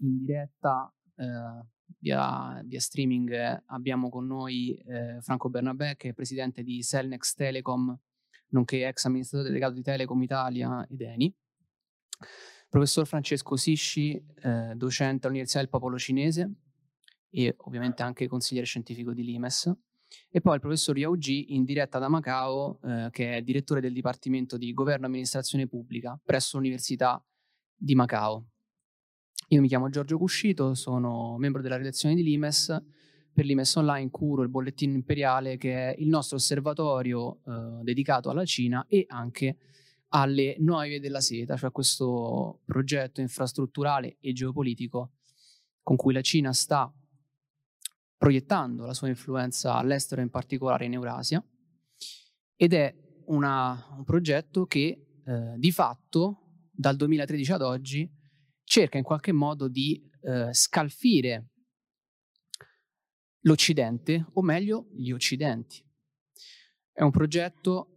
in diretta eh, via, via, streaming abbiamo con noi eh, Franco Bernabé, che è presidente di Selnex Telecom, nonché ex amministratore delegato di Telecom Italia ed Eni. Professor Francesco Sisci, eh, docente all'Università del Popolo Cinese e ovviamente anche consigliere scientifico di Limes. E poi il professor Yao Ji, in diretta da Macao, eh, che è direttore del Dipartimento di Governo e Amministrazione Pubblica presso l'Università di Macao. Io mi chiamo Giorgio Cuscito, sono membro della redazione di Limes. Per Limes Online curo il bollettino imperiale che è il nostro osservatorio eh, dedicato alla Cina e anche alle nuove vie della seta, cioè questo progetto infrastrutturale e geopolitico con cui la Cina sta proiettando la sua influenza all'estero, in particolare in Eurasia, ed è una, un progetto che eh, di fatto dal 2013 ad oggi cerca in qualche modo di eh, scalfire l'Occidente, o meglio gli Occidenti. È un progetto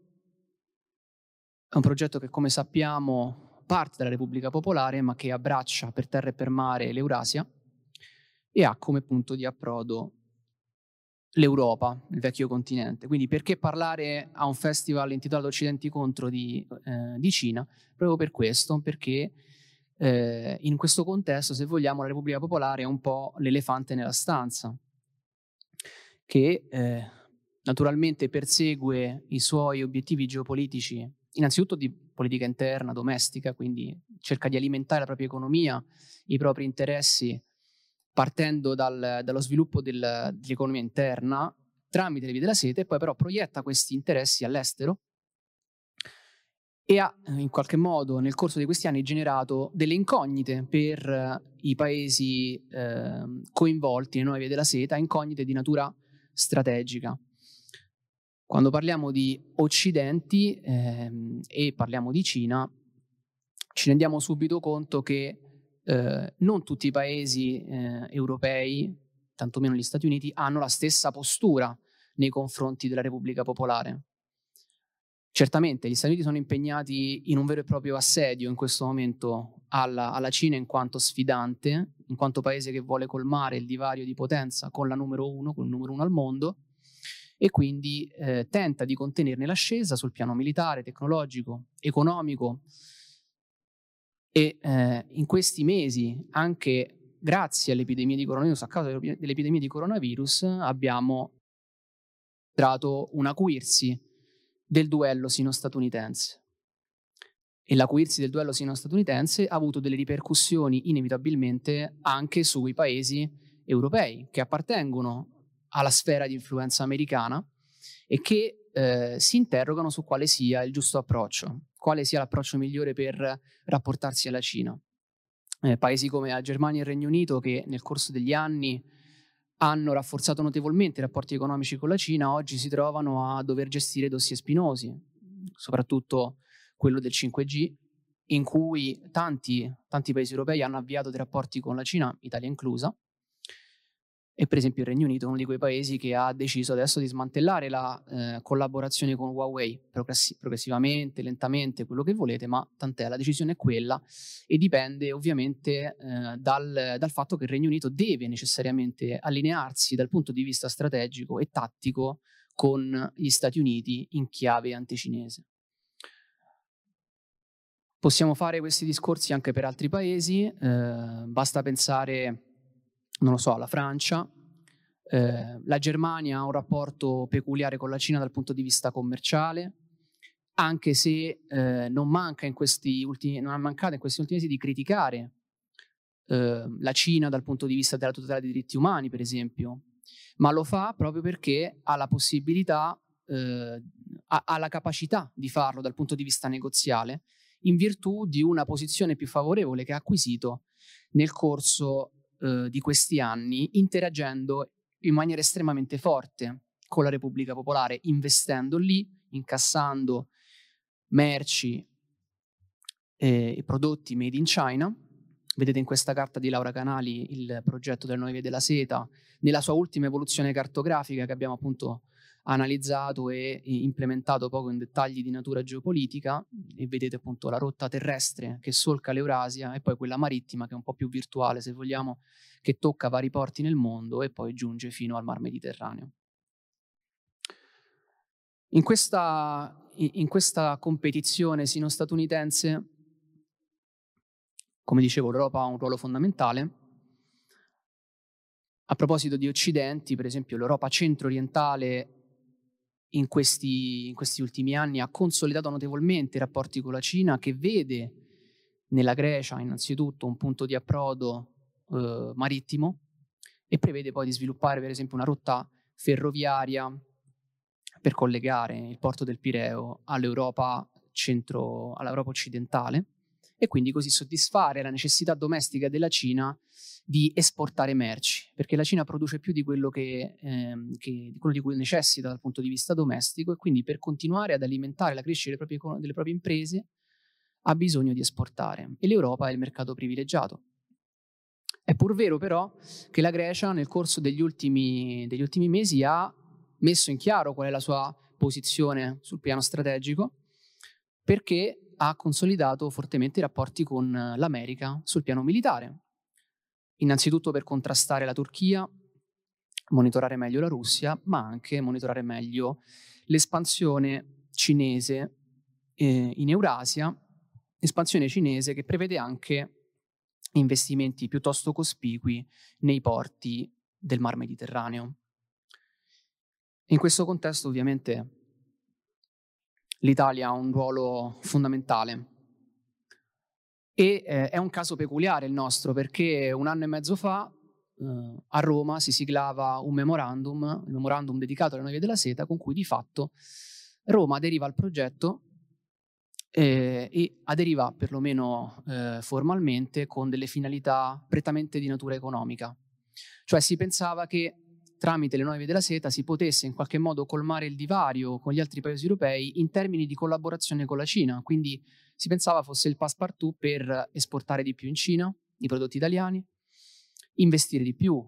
è un progetto che, come sappiamo, parte dalla Repubblica Popolare, ma che abbraccia per terra e per mare l'Eurasia e ha come punto di approdo l'Europa, il vecchio continente. Quindi perché parlare a un festival intitolato Occidenti contro di, eh, di Cina? Proprio per questo, perché eh, in questo contesto, se vogliamo, la Repubblica Popolare è un po' l'elefante nella stanza, che eh, naturalmente persegue i suoi obiettivi geopolitici innanzitutto di politica interna, domestica, quindi cerca di alimentare la propria economia, i propri interessi, partendo dal, dallo sviluppo del, dell'economia interna tramite le vie della sete, e poi però proietta questi interessi all'estero e ha in qualche modo nel corso di questi anni generato delle incognite per i paesi eh, coinvolti nelle nuove vie della seta, incognite di natura strategica. Quando parliamo di Occidenti ehm, e parliamo di Cina, ci rendiamo subito conto che eh, non tutti i paesi eh, europei, tantomeno gli Stati Uniti, hanno la stessa postura nei confronti della Repubblica Popolare. Certamente gli Stati Uniti sono impegnati in un vero e proprio assedio in questo momento alla, alla, Cina in quanto sfidante, in quanto paese che vuole colmare il divario di potenza con la numero uno, con il numero uno al mondo, e quindi eh, tenta di contenerne l'ascesa sul piano militare, tecnologico, economico. E eh, in questi mesi, anche grazie all'epidemia di coronavirus, a causa dell'epidemia di coronavirus, abbiamo dato un acuirsi del duello sino-statunitense. E l'acuirsi del duello sino-statunitense ha avuto delle ripercussioni inevitabilmente anche sui paesi europei che appartengono alla sfera di influenza americana e che eh, si interrogano su quale sia il giusto approccio, quale sia l'approccio migliore per rapportarsi alla Cina. Eh, paesi come la Germania e il Regno Unito che nel corso degli anni hanno rafforzato notevolmente i rapporti economici con la Cina, oggi si trovano a dover gestire dossier spinosi, soprattutto quello del 5G, in cui tanti, tanti paesi europei hanno avviato dei rapporti con la Cina, Italia inclusa, e per esempio il Regno Unito è uno di quei paesi che ha deciso adesso di smantellare la eh, collaborazione con Huawei progressi- progressivamente, lentamente, quello che volete, ma tant'è, la decisione è quella e dipende ovviamente eh, dal, dal, fatto che il Regno Unito deve necessariamente allinearsi dal punto di vista strategico e tattico con gli Stati Uniti in chiave anticinese. Possiamo fare questi discorsi anche per altri paesi, eh, basta pensare non lo so, la Francia, eh, la Germania ha un rapporto peculiare con la Cina dal punto di vista commerciale, anche se eh, non, manca in questi ultimi, non ha mancato in questi ultimi mesi di criticare eh, la Cina dal punto di vista della tutela dei diritti umani, per esempio, ma lo fa proprio perché ha la possibilità, eh, ha, ha la capacità di farlo dal punto di vista negoziale, in virtù di una posizione più favorevole che ha acquisito nel corso eh, di questi anni interagendo in maniera estremamente forte con la Repubblica Popolare, investendo lì, incassando merci e prodotti made in China. Vedete in questa carta di Laura Canali il progetto delle nuove della seta, nella sua ultima evoluzione cartografica che abbiamo appunto analizzato e implementato poco in dettagli di natura geopolitica e vedete appunto la rotta terrestre che solca l'Eurasia e poi quella marittima che è un po' più virtuale se vogliamo, che tocca vari porti nel mondo e poi giunge fino al Mar Mediterraneo. In questa, in questa competizione sino-statunitense, come dicevo, l'Europa ha un ruolo fondamentale. A proposito di occidenti, per esempio, l'Europa centro-orientale in questi, in questi ultimi anni ha consolidato notevolmente i rapporti con la Cina, che vede nella Grecia innanzitutto un punto di approdo eh, marittimo e prevede poi di sviluppare per esempio una rotta ferroviaria per collegare il porto del Pireo all'Europa, centro, all'Europa occidentale e quindi così soddisfare la necessità domestica della Cina di esportare merci, perché la Cina produce più di quello, che, ehm, che, di, quello di cui necessita dal punto di vista domestico e quindi per continuare ad alimentare la crescita delle proprie, delle proprie imprese ha bisogno di esportare e l'Europa è il mercato privilegiato. È pur vero però che la Grecia nel corso degli ultimi, degli ultimi mesi ha messo in chiaro qual è la sua posizione sul piano strategico perché ha consolidato fortemente i rapporti con l'America sul piano militare. Innanzitutto per contrastare la Turchia, monitorare meglio la Russia, ma anche monitorare meglio l'espansione cinese eh, in Eurasia, espansione cinese che prevede anche investimenti piuttosto cospicui nei porti del Mar Mediterraneo. In questo contesto ovviamente l'Italia ha un ruolo fondamentale e eh, è un caso peculiare il nostro perché un anno e mezzo fa eh, a Roma si siglava un memorandum, il memorandum dedicato alle Novie della Seta, con cui di fatto Roma aderiva al progetto eh, e aderiva perlomeno eh, formalmente con delle finalità prettamente di natura economica. Cioè si pensava che tramite le Novie della Seta si potesse in qualche modo colmare il divario con gli altri paesi europei in termini di collaborazione con la Cina, quindi si pensava fosse il passepartout per esportare di più in Cina i prodotti italiani, investire di più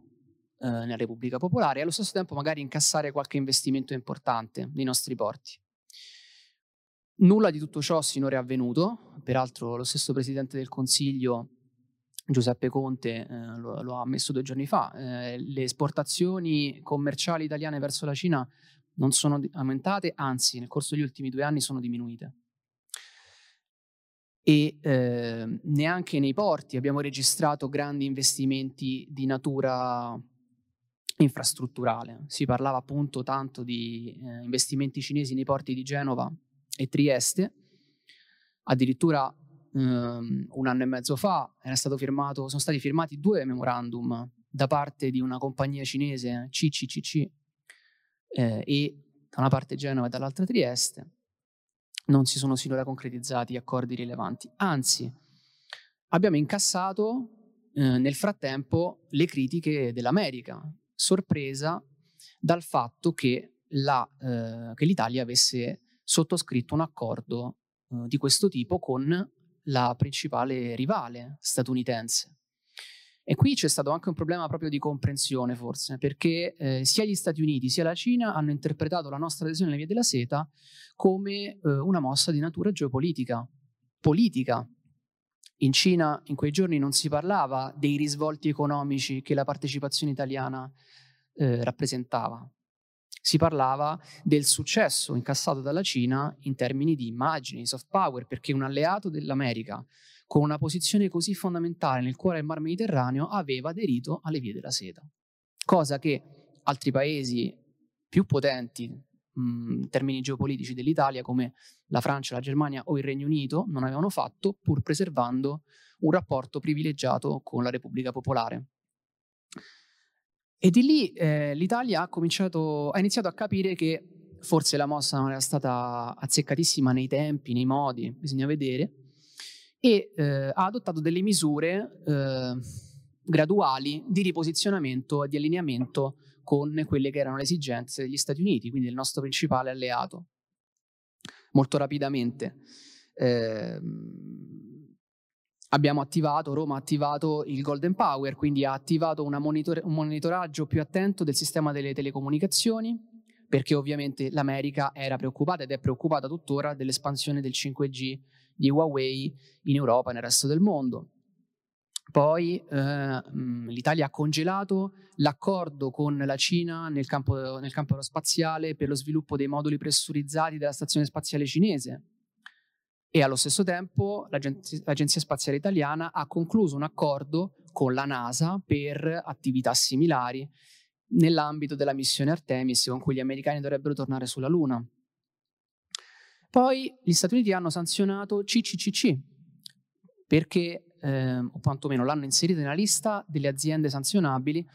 eh, nella Repubblica Popolare e allo stesso tempo magari incassare qualche investimento importante nei nostri porti. Nulla di tutto ciò sinora è avvenuto, peraltro lo stesso Presidente del Consiglio Giuseppe Conte eh, lo, lo, ha ammesso due giorni fa, eh, le esportazioni commerciali italiane verso la Cina non sono aumentate, anzi nel corso degli ultimi due anni sono diminuite e eh, neanche nei porti abbiamo registrato grandi investimenti di natura infrastrutturale. Si parlava appunto tanto di eh, investimenti cinesi nei porti di Genova e Trieste, addirittura ehm, un anno e mezzo fa firmato, sono stati firmati due memorandum da parte di una compagnia cinese, CCCC, eh, e da una parte Genova e dall'altra Trieste, non si sono sinora concretizzati accordi rilevanti. Anzi, abbiamo incassato eh, nel frattempo le critiche dell'America, sorpresa dal fatto che, la, eh, che l'Italia avesse sottoscritto un accordo eh, di questo tipo con la principale rivale statunitense. E qui c'è stato anche un problema proprio di comprensione, forse, perché eh, sia gli Stati Uniti sia la Cina hanno interpretato la nostra adesione alle vie della seta come eh, una mossa di natura geopolitica, politica. In Cina in quei giorni non si parlava dei risvolti economici che la partecipazione italiana eh, rappresentava. Si parlava del successo incassato dalla Cina in termini di immagini, di soft power, perché un alleato dell'America con una posizione così fondamentale nel cuore del Mar Mediterraneo, aveva aderito alle vie della seta. Cosa che altri paesi più potenti in termini geopolitici dell'Italia, come la Francia, la Germania o il Regno Unito, non avevano fatto, pur preservando un rapporto privilegiato con la Repubblica Popolare. E di lì eh, l'Italia ha, cominciato, ha iniziato a capire che forse la mossa non era stata azzeccatissima nei tempi, nei modi, bisogna vedere, e eh, ha adottato delle misure eh, graduali di riposizionamento e di allineamento con quelle che erano le esigenze degli Stati Uniti, quindi del nostro principale alleato. Molto rapidamente eh, abbiamo attivato, Roma ha attivato il Golden Power, quindi ha attivato monitor- un monitoraggio più attento del sistema delle telecomunicazioni, perché ovviamente l'America era preoccupata ed è preoccupata tuttora dell'espansione del 5G di Huawei in Europa e nel resto del mondo. Poi eh, l'Italia ha congelato l'accordo con la Cina nel campo, nel campo aerospaziale per lo sviluppo dei moduli pressurizzati della stazione spaziale cinese e allo stesso tempo l'Agenzia, l'Agenzia Spaziale Italiana ha concluso un accordo con la NASA per attività similari nell'ambito della missione Artemis con cui gli americani dovrebbero tornare sulla Luna. Poi gli Stati Uniti hanno sanzionato CCCC perché, eh, o quantomeno l'hanno inserita nella lista delle aziende sanzionabili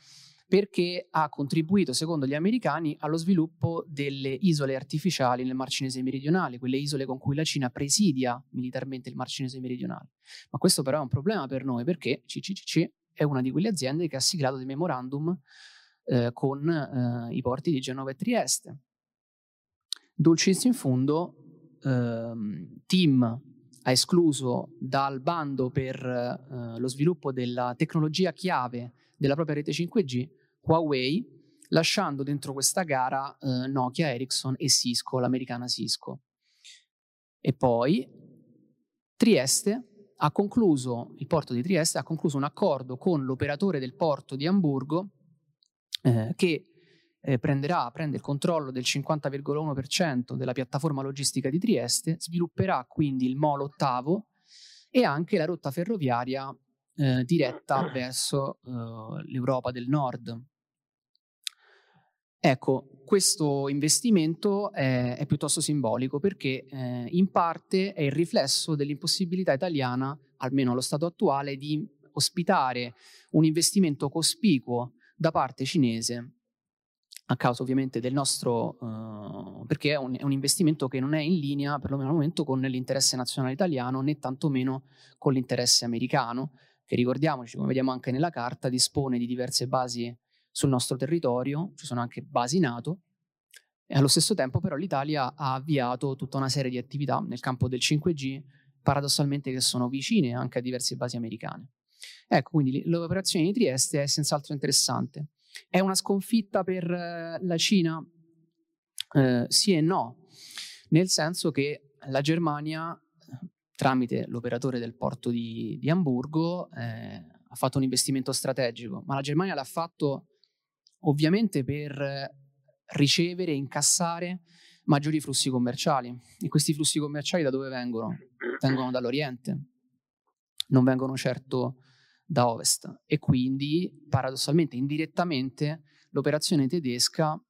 perché ha contribuito, secondo gli americani, allo sviluppo delle isole artificiali nel Mar Cinese meridionale, quelle isole con cui la Cina presidia militarmente il Mar Cinese meridionale. Ma questo però è un problema per noi perché CCCC è una di quelle aziende che ha siglato dei memorandum eh, con eh, i porti di Genova e Trieste. Dulcis in fundo, ehm, TIM ha escluso dal bando per eh, lo sviluppo della tecnologia chiave della propria rete 5G Huawei, lasciando dentro questa gara eh, Nokia, Ericsson e Cisco, l'americana Cisco. E poi Trieste ha concluso, il porto di Trieste ha concluso un accordo con l'operatore del porto di Amburgo eh, che eh, prenderà, prende il controllo del 50,1% della piattaforma logistica di Trieste, svilupperà quindi il MOL ottavo e anche la rotta ferroviaria eh, diretta verso eh, l'Europa del Nord. Ecco, questo investimento è, è piuttosto simbolico perché eh, in parte è il riflesso dell'impossibilità italiana, almeno allo stato attuale, di ospitare un investimento cospicuo da parte cinese a causa ovviamente del nostro, uh, perché è un, è un, investimento che non è in linea, perlomeno al momento, con l'interesse nazionale italiano né tantomeno con l'interesse americano, che ricordiamoci, come vediamo anche nella carta, dispone di diverse basi sul nostro territorio, ci sono anche basi NATO, e allo stesso tempo però l'Italia ha avviato tutta una serie di attività nel campo del 5G, paradossalmente che sono vicine anche a diverse basi americane. Ecco, quindi l'operazione di Trieste è senz'altro interessante. È una sconfitta per eh, la Cina? Eh, sì e no, nel senso che la Germania, tramite l'operatore del porto di, di Amburgo, eh, ha fatto un investimento strategico, ma la Germania l'ha fatto ovviamente per ricevere e incassare maggiori flussi commerciali. E questi flussi commerciali da dove vengono? Vengono dall'Oriente, non vengono certo da Ovest. E quindi, paradossalmente, indirettamente, l'operazione tedesca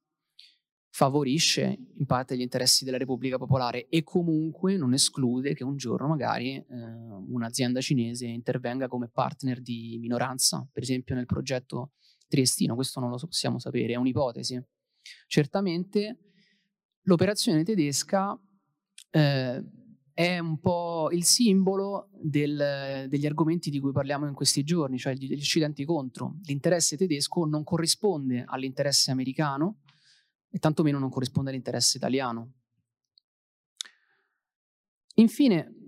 favorisce in parte gli interessi della Repubblica Popolare e comunque non esclude che un giorno magari eh, un'azienda cinese intervenga come partner di minoranza, per esempio nel progetto triestino, questo non lo possiamo sapere, è un'ipotesi. Certamente l'operazione tedesca eh, è un po' il simbolo del, degli argomenti di cui parliamo in questi giorni, cioè gli incidenti contro. L'interesse tedesco non corrisponde all'interesse americano e tantomeno non corrisponde all'interesse italiano. Infine,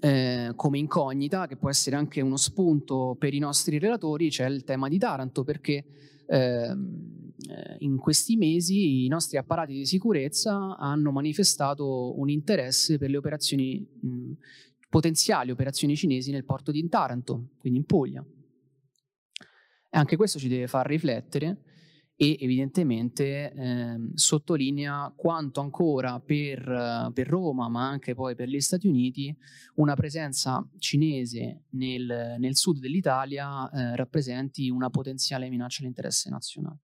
eh, come incognita, che può essere anche uno spunto per i nostri relatori, c'è il tema di Taranto, perché ehm, eh, in questi mesi i nostri apparati di sicurezza hanno manifestato un interesse per le operazioni, mh, potenziali operazioni cinesi nel porto di Taranto, quindi in Puglia. E anche questo ci deve far riflettere e evidentemente eh, sottolinea quanto ancora per, per, Roma, ma anche poi per gli Stati Uniti, una presenza cinese nel, nel sud dell'Italia eh, rappresenti una potenziale minaccia all'interesse nazionale.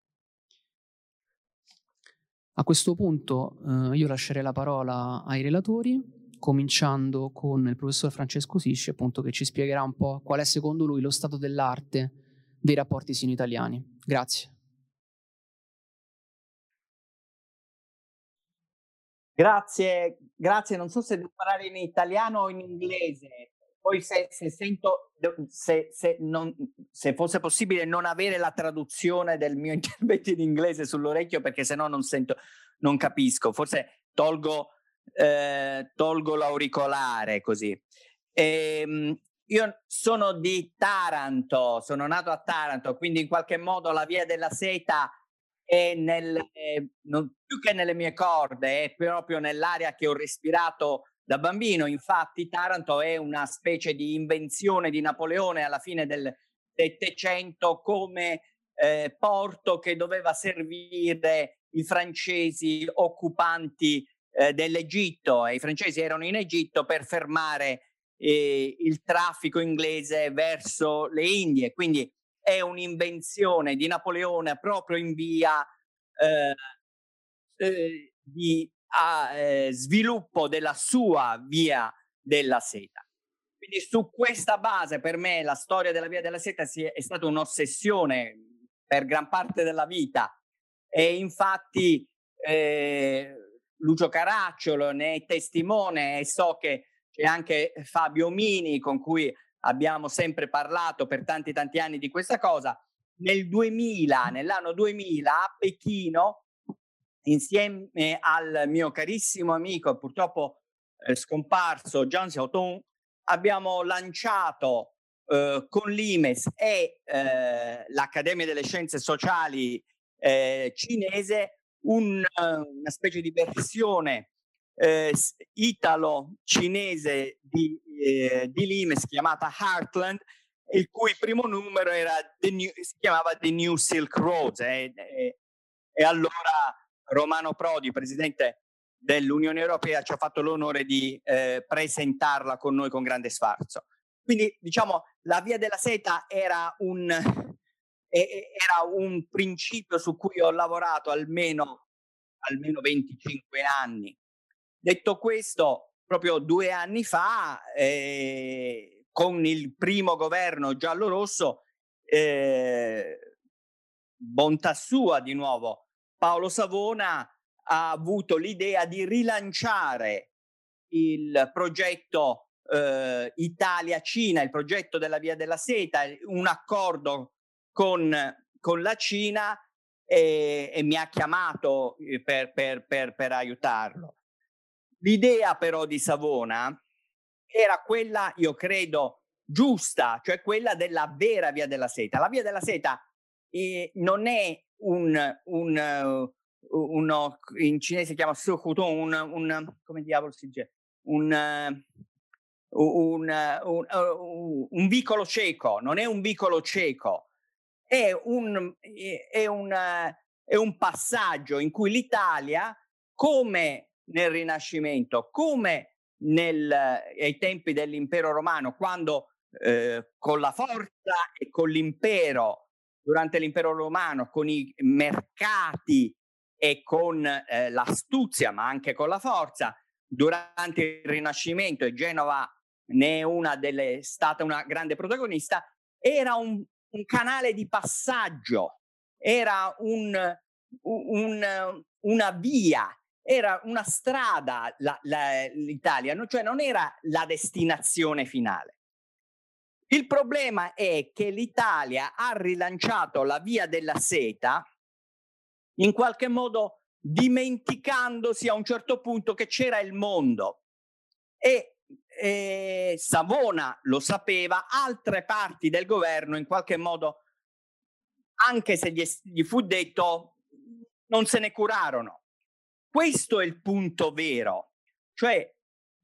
A questo punto eh, io lascerei la parola ai relatori, cominciando con il professor Francesco Sisci, appunto, che ci spiegherà un po' qual è secondo lui lo stato dell'arte dei rapporti sino-italiani. Grazie. Grazie, grazie. Non so se devo parlare in italiano o in inglese. Poi se, se sento, se, se, non, se, fosse possibile non avere la traduzione del mio intervento in inglese sull'orecchio perché sennò non sento, non capisco. Forse tolgo, eh, tolgo l'auricolare così. E, ehm, io sono di Taranto, sono nato a Taranto, quindi in qualche modo la via della seta è nel, eh, non, più che nelle mie corde, è proprio nell'aria che ho respirato da bambino. Infatti Taranto è una specie di invenzione di Napoleone alla fine del Settecento come eh, porto che doveva servire i francesi occupanti eh, dell'Egitto e i francesi erano in Egitto per fermare eh, il traffico inglese verso le Indie. Quindi è un'invenzione di Napoleone proprio in via eh, eh, di a, eh, sviluppo della sua via della seta. Quindi su questa base per me la storia della via della seta è, è stata un'ossessione per gran parte della vita e infatti eh, Lucio Caracciolo ne è testimone e so che c'è anche Fabio Mini con cui abbiamo sempre parlato per tanti tanti anni di questa cosa. Nel 2000, nell'anno 2000 a Pechino, insieme al mio carissimo amico, purtroppo eh, scomparso, Jean Xiaotong, abbiamo lanciato eh, con l'IMES e eh, l'Accademia delle Scienze Sociali eh, cinese un, una specie di versione eh, italo-cinese di, eh, di Limes chiamata Heartland, il cui primo numero era New, si chiamava The New Silk Road. Eh, eh, e allora Romano Prodi, presidente dell'Unione Europea, ci ha fatto l'onore di eh, presentarla con noi con grande sfarzo. Quindi, diciamo, la via della seta era un, era un principio su cui ho lavorato almeno, almeno 25 anni Detto questo, proprio due anni fa, eh, con il primo governo giallo-rosso, eh, bontà sua di nuovo, Paolo Savona ha avuto l'idea di rilanciare il progetto eh, Italia-Cina, il progetto della Via della Seta, un accordo con, con la Cina e, e, mi ha chiamato eh, per, per, per, per aiutarlo. L'idea però di Savona era quella, io credo, giusta, cioè quella della vera via della seta. La via della seta eh, non è un, un uh, uno, in cinese si chiama Suhuton, un, un, come diavolo si dice, un, uh, un, un, uh, un, vicolo cieco, non è un vicolo cieco, è un, è un, è un passaggio in cui l'Italia, come nel Rinascimento, come nel, ai tempi dell'impero romano, quando eh, con la forza e con l'impero, durante l'impero romano, con i mercati e con eh, l'astuzia, ma anche con la forza, durante il Rinascimento, e Genova ne è una delle, stata una grande protagonista, era un, un canale di passaggio, era un, un, una via era una strada la, la, l'Italia, cioè non era la destinazione finale. Il problema è che l'Italia ha rilanciato la via della seta in qualche modo dimenticandosi a un certo punto che c'era il mondo e eh, Savona lo sapeva, altre parti del governo in qualche modo, anche se gli, gli fu detto, non se ne curarono. Questo è il punto vero, cioè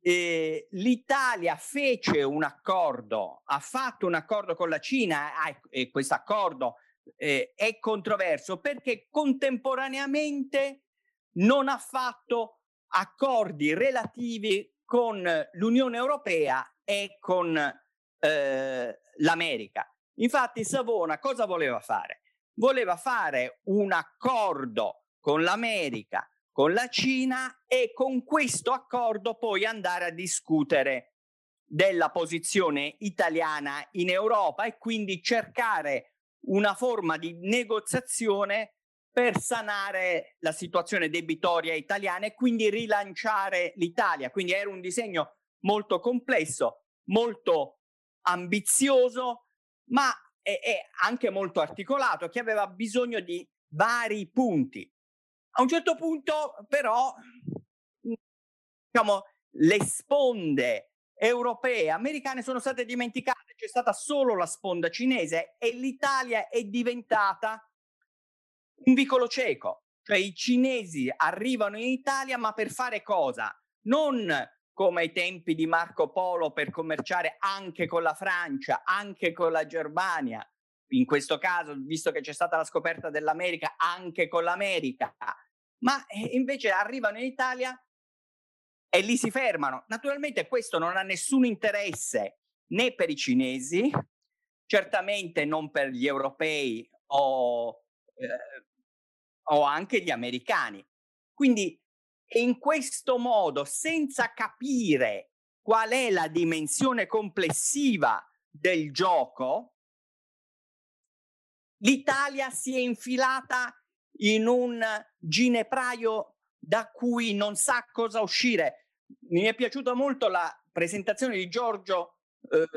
eh, l'Italia fece un accordo, ha fatto un accordo con la Cina e questo accordo eh, è controverso perché contemporaneamente non ha fatto accordi relativi con l'Unione Europea e con eh, l'America. Infatti Savona cosa voleva fare? Voleva fare un accordo con l'America con la Cina e con questo accordo poi andare a discutere della posizione italiana in Europa e quindi cercare una forma di negoziazione per sanare la situazione debitoria italiana e quindi rilanciare l'Italia. Quindi era un disegno molto complesso, molto ambizioso, ma è, è anche molto articolato, che aveva bisogno di vari punti. A un certo punto, però, mhmm, diciamo, le sponde europee e americane sono state dimenticate, c'è stata solo la sponda cinese e l'Italia è diventata un vicolo cieco, cioè i cinesi arrivano in Italia ma per fare cosa? Non come ai tempi di Marco Polo per commerciare anche con la Francia, anche con la Germania, in questo caso, visto che c'è stata la scoperta dell'America, anche con l'America, ma eh, invece arrivano in Italia e lì si fermano. Naturalmente questo non ha nessun interesse né per i cinesi, certamente non per gli europei o, eh, o anche gli americani. Quindi in questo modo, senza capire qual è la dimensione complessiva del gioco, l'Italia si è infilata in un ginepraio da cui non sa cosa uscire. Mi è piaciuta molto la presentazione di Giorgio eh,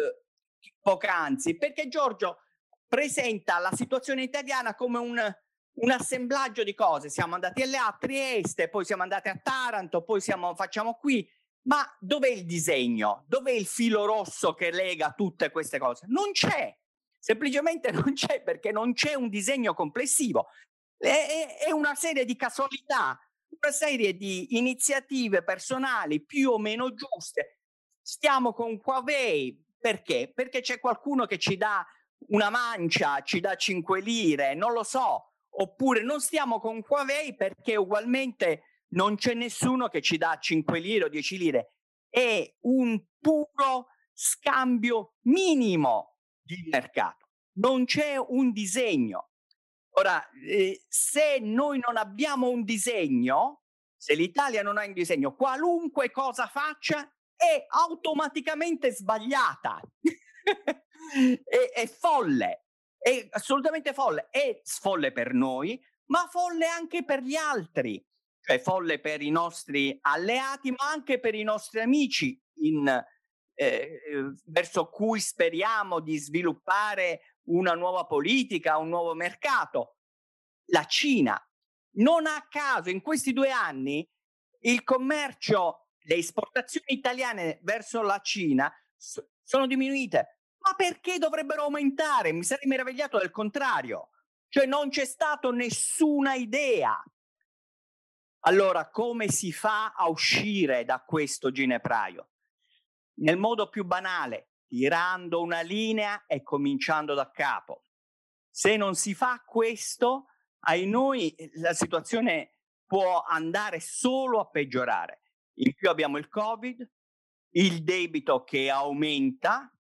poc'anzi, perché Giorgio presenta la situazione italiana come un, un assemblaggio di cose. Siamo andati a Trieste, poi siamo andati a Taranto, poi siamo, facciamo qui. Ma dov'è il disegno? Dov'è il filo rosso che lega tutte queste cose? Non c'è, semplicemente non c'è perché non c'è un disegno complessivo. È, è una serie di casualità, una serie di iniziative personali più o meno giuste. Stiamo con Huawei perché? Perché c'è qualcuno che ci dà una mancia, ci dà 5 lire, non lo so. Oppure non stiamo con Huawei perché ugualmente non c'è nessuno che ci dà 5 lire o 10 lire. È un puro scambio minimo di mercato. Non c'è un disegno. Ora, eh, se noi non abbiamo un disegno, se l'Italia non ha un disegno, qualunque cosa faccia è automaticamente sbagliata. è, è folle, è assolutamente folle. È folle per noi, ma folle anche per gli altri, cioè folle per i nostri alleati, ma anche per i nostri amici in, eh, verso cui speriamo di sviluppare una nuova politica, un nuovo mercato, la Cina. Non a caso in questi due anni il commercio, le esportazioni italiane verso la Cina sono diminuite. Ma perché dovrebbero aumentare? Mi sarei meravigliato del contrario. Cioè non c'è stata nessuna idea. Allora, come si fa a uscire da questo ginepraio? Nel modo più banale, tirando una linea e cominciando da capo. Se non si fa questo, ai noi la situazione può andare solo a peggiorare. In più abbiamo il Covid, il debito che aumenta.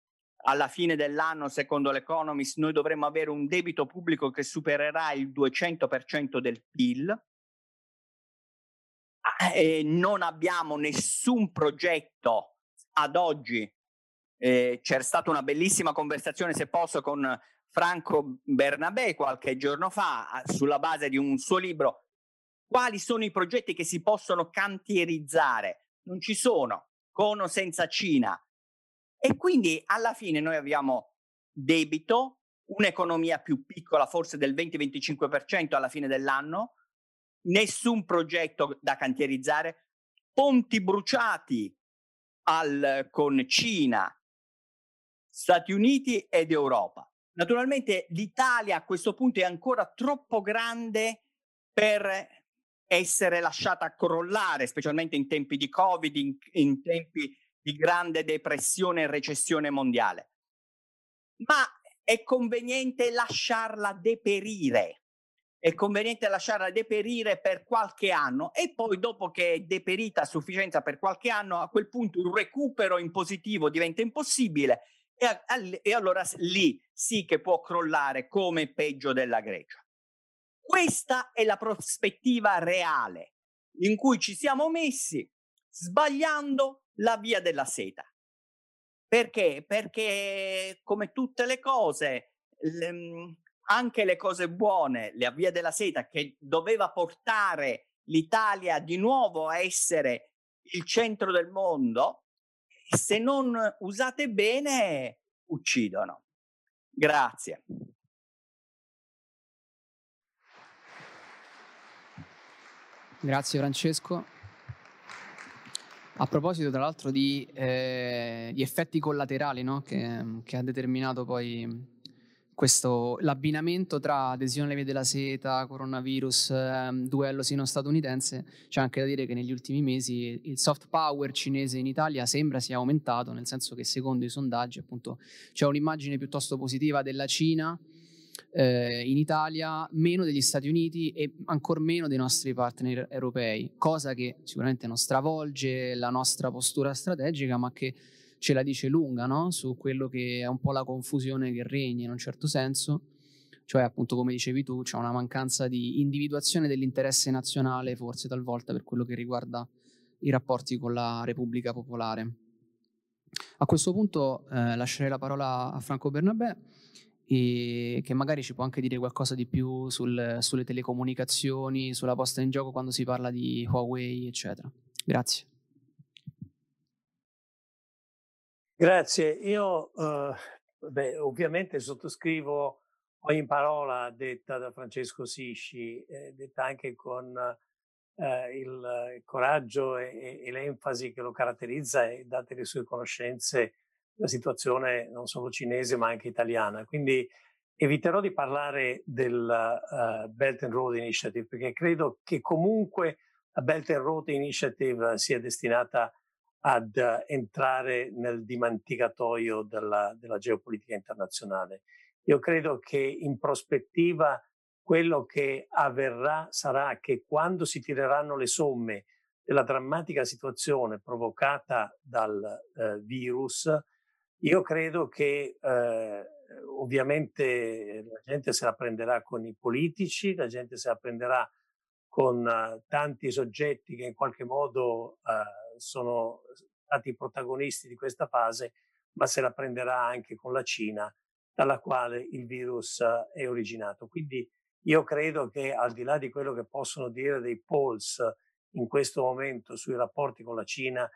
Alla fine dell'anno, secondo l'Economist, noi dovremmo avere un debito pubblico che supererà il 200% del PIL. Ah, e non abbiamo nessun progetto ad oggi eh, c'era stata una bellissima conversazione, se posso, con Franco Bernabé qualche giorno fa, sulla base di un suo libro. Quali sono i progetti che si possono cantierizzare? Non ci sono, con o senza Cina. E quindi alla fine noi abbiamo debito, un'economia più piccola, forse del 20-25% alla fine dell'anno, nessun progetto da cantierizzare, ponti bruciati al, con Cina, Stati Uniti ed Europa. Naturalmente l'Italia a questo punto è ancora troppo grande per essere lasciata crollare, specialmente in tempi di Covid, in, in tempi di grande depressione e recessione mondiale. Ma è conveniente lasciarla deperire. È conveniente lasciarla deperire per qualche anno e poi dopo che è deperita a sufficienza per qualche anno, a quel punto il recupero in positivo diventa impossibile e, e allora lì sì che può crollare come peggio della Grecia. Questa è la prospettiva reale in cui ci siamo messi sbagliando la via della seta. Perché? Perché come tutte le cose, le, mhmm, anche le cose buone, la via della seta che doveva portare l'Italia di nuovo a essere il centro del mondo, se non usate bene uccidono. Grazie. Grazie Francesco. A proposito, tra l'altro, di, eh, di effetti collaterali no? che, che, ha determinato poi questo, l'abbinamento tra adesione alle vie della seta, coronavirus, ehm, duello sino-statunitense, c'è anche da dire che negli ultimi mesi il soft power cinese in Italia sembra sia aumentato, nel senso che secondo i sondaggi appunto c'è un'immagine piuttosto positiva della Cina eh, in Italia, meno degli Stati Uniti e ancora meno dei nostri partner europei, cosa che sicuramente non stravolge la nostra postura strategica, ma che ce la dice lunga no? su quello che è un po' la confusione che regna in un certo senso, cioè appunto come dicevi tu c'è una mancanza di individuazione dell'interesse nazionale forse talvolta per quello che riguarda i rapporti con la Repubblica Popolare. A questo punto eh, lascerei la parola a Franco Bernabé e che magari ci può anche dire qualcosa di più sul, sulle telecomunicazioni, sulla posta in gioco quando si parla di Huawei, eccetera. Grazie. Grazie, io eh, beh, ovviamente sottoscrivo ogni parola detta da Francesco Sisci, eh, detta anche con eh, il coraggio e, e, l'enfasi che lo caratterizza e date le sue conoscenze la situazione non solo cinese ma anche italiana. Quindi eviterò di parlare del uh, Belt and Road Initiative perché credo che comunque la Belt and Road Initiative sia destinata a ad entrare nel dimenticatoio della, della geopolitica internazionale. Io credo che in prospettiva quello che avverrà sarà che quando si tireranno le somme della drammatica situazione provocata dal eh, virus, io credo che eh, ovviamente la gente se la prenderà con i politici, la gente se la prenderà con uh, tanti soggetti che in qualche modo uh, sono stati protagonisti di questa fase, ma se la prenderà anche con la Cina, dalla quale il virus è originato. Quindi io credo che al di là di quello che possono dire dei polls in questo momento sui rapporti con la Cina,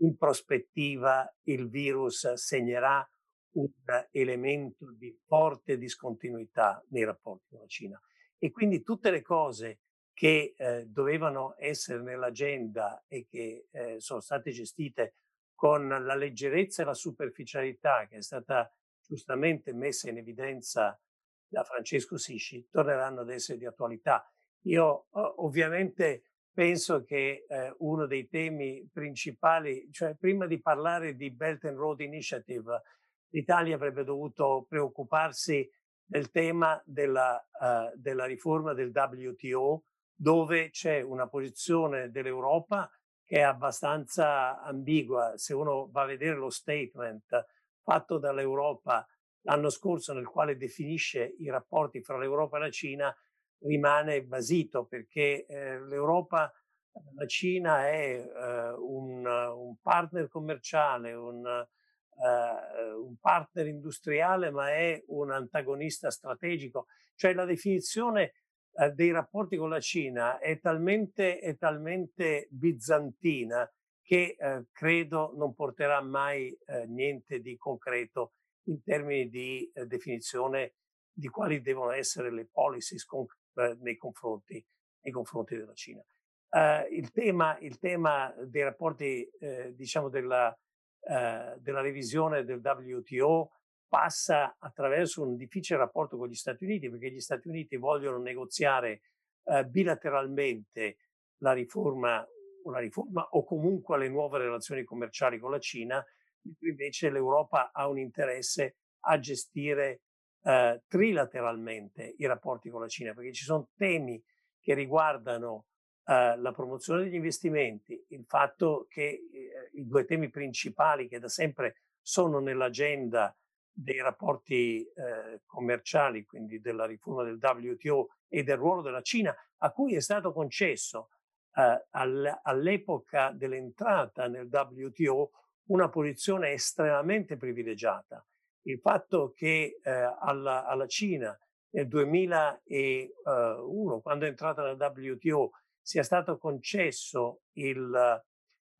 in prospettiva il virus segnerà un elemento di forte discontinuità nei rapporti con la Cina. E quindi tutte le cose che eh, dovevano essere nell'agenda e che eh, sono state gestite con la leggerezza e la superficialità che è stata giustamente messa in evidenza da Francesco Sisci, torneranno ad essere di attualità. Io ovviamente penso che eh, uno dei temi principali, cioè prima di parlare di Belt and Road Initiative, l'Italia avrebbe dovuto preoccuparsi del tema della, uh, della riforma del WTO dove c'è una posizione dell'Europa che è abbastanza ambigua. Se uno va a vedere lo statement fatto dall'Europa l'anno scorso nel quale definisce i rapporti fra l'Europa e la Cina, rimane basito perché eh, l'Europa, la Cina è eh, un, un, partner commerciale, un, eh, un partner industriale, ma è un antagonista strategico. Cioè la definizione eh, dei rapporti con la Cina è talmente, è talmente bizantina che eh, credo non porterà mai eh, niente di concreto in termini di eh, definizione di quali devono essere le policies con, eh, nei, confronti, nei, confronti, della Cina. Il, tema, il, tema, dei rapporti, diciamo, della, della revisione del WTO passa attraverso un difficile rapporto con gli Stati Uniti, perché gli Stati Uniti vogliono negoziare eh, bilateralmente la riforma, la riforma o comunque le nuove relazioni commerciali con la Cina, invece l'Europa ha un interesse a gestire eh, trilateralmente i rapporti con la Cina, perché ci sono temi che riguardano eh, la promozione degli investimenti, il fatto che eh, i due temi principali che da sempre sono nell'agenda dei rapporti eh, commerciali, quindi della riforma del WTO e del ruolo della Cina, a cui è stato concesso eh, all'epoca dell'entrata nel WTO una posizione estremamente privilegiata. Il fatto che eh, alla, alla, Cina nel 2001, quando è entrata nel WTO, sia stato concesso il,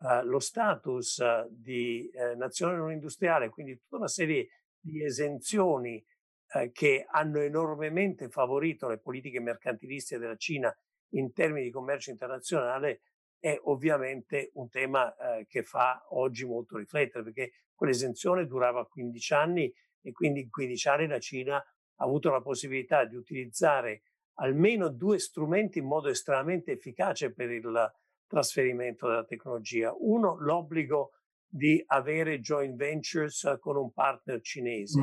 Uh, lo status di uh, nazione non industriale, quindi tutta una serie di esenzioni eh, che hanno enormemente favorito le politiche mercantilistiche della Cina in termini di commercio internazionale è ovviamente un tema eh, che fa oggi molto riflettere perché quell'esenzione durava 15 anni e quindi in 15 anni la Cina ha avuto la possibilità di utilizzare almeno due strumenti in modo estremamente efficace per il trasferimento della tecnologia. Uno, l'obbligo di avere joint ventures con un partner cinese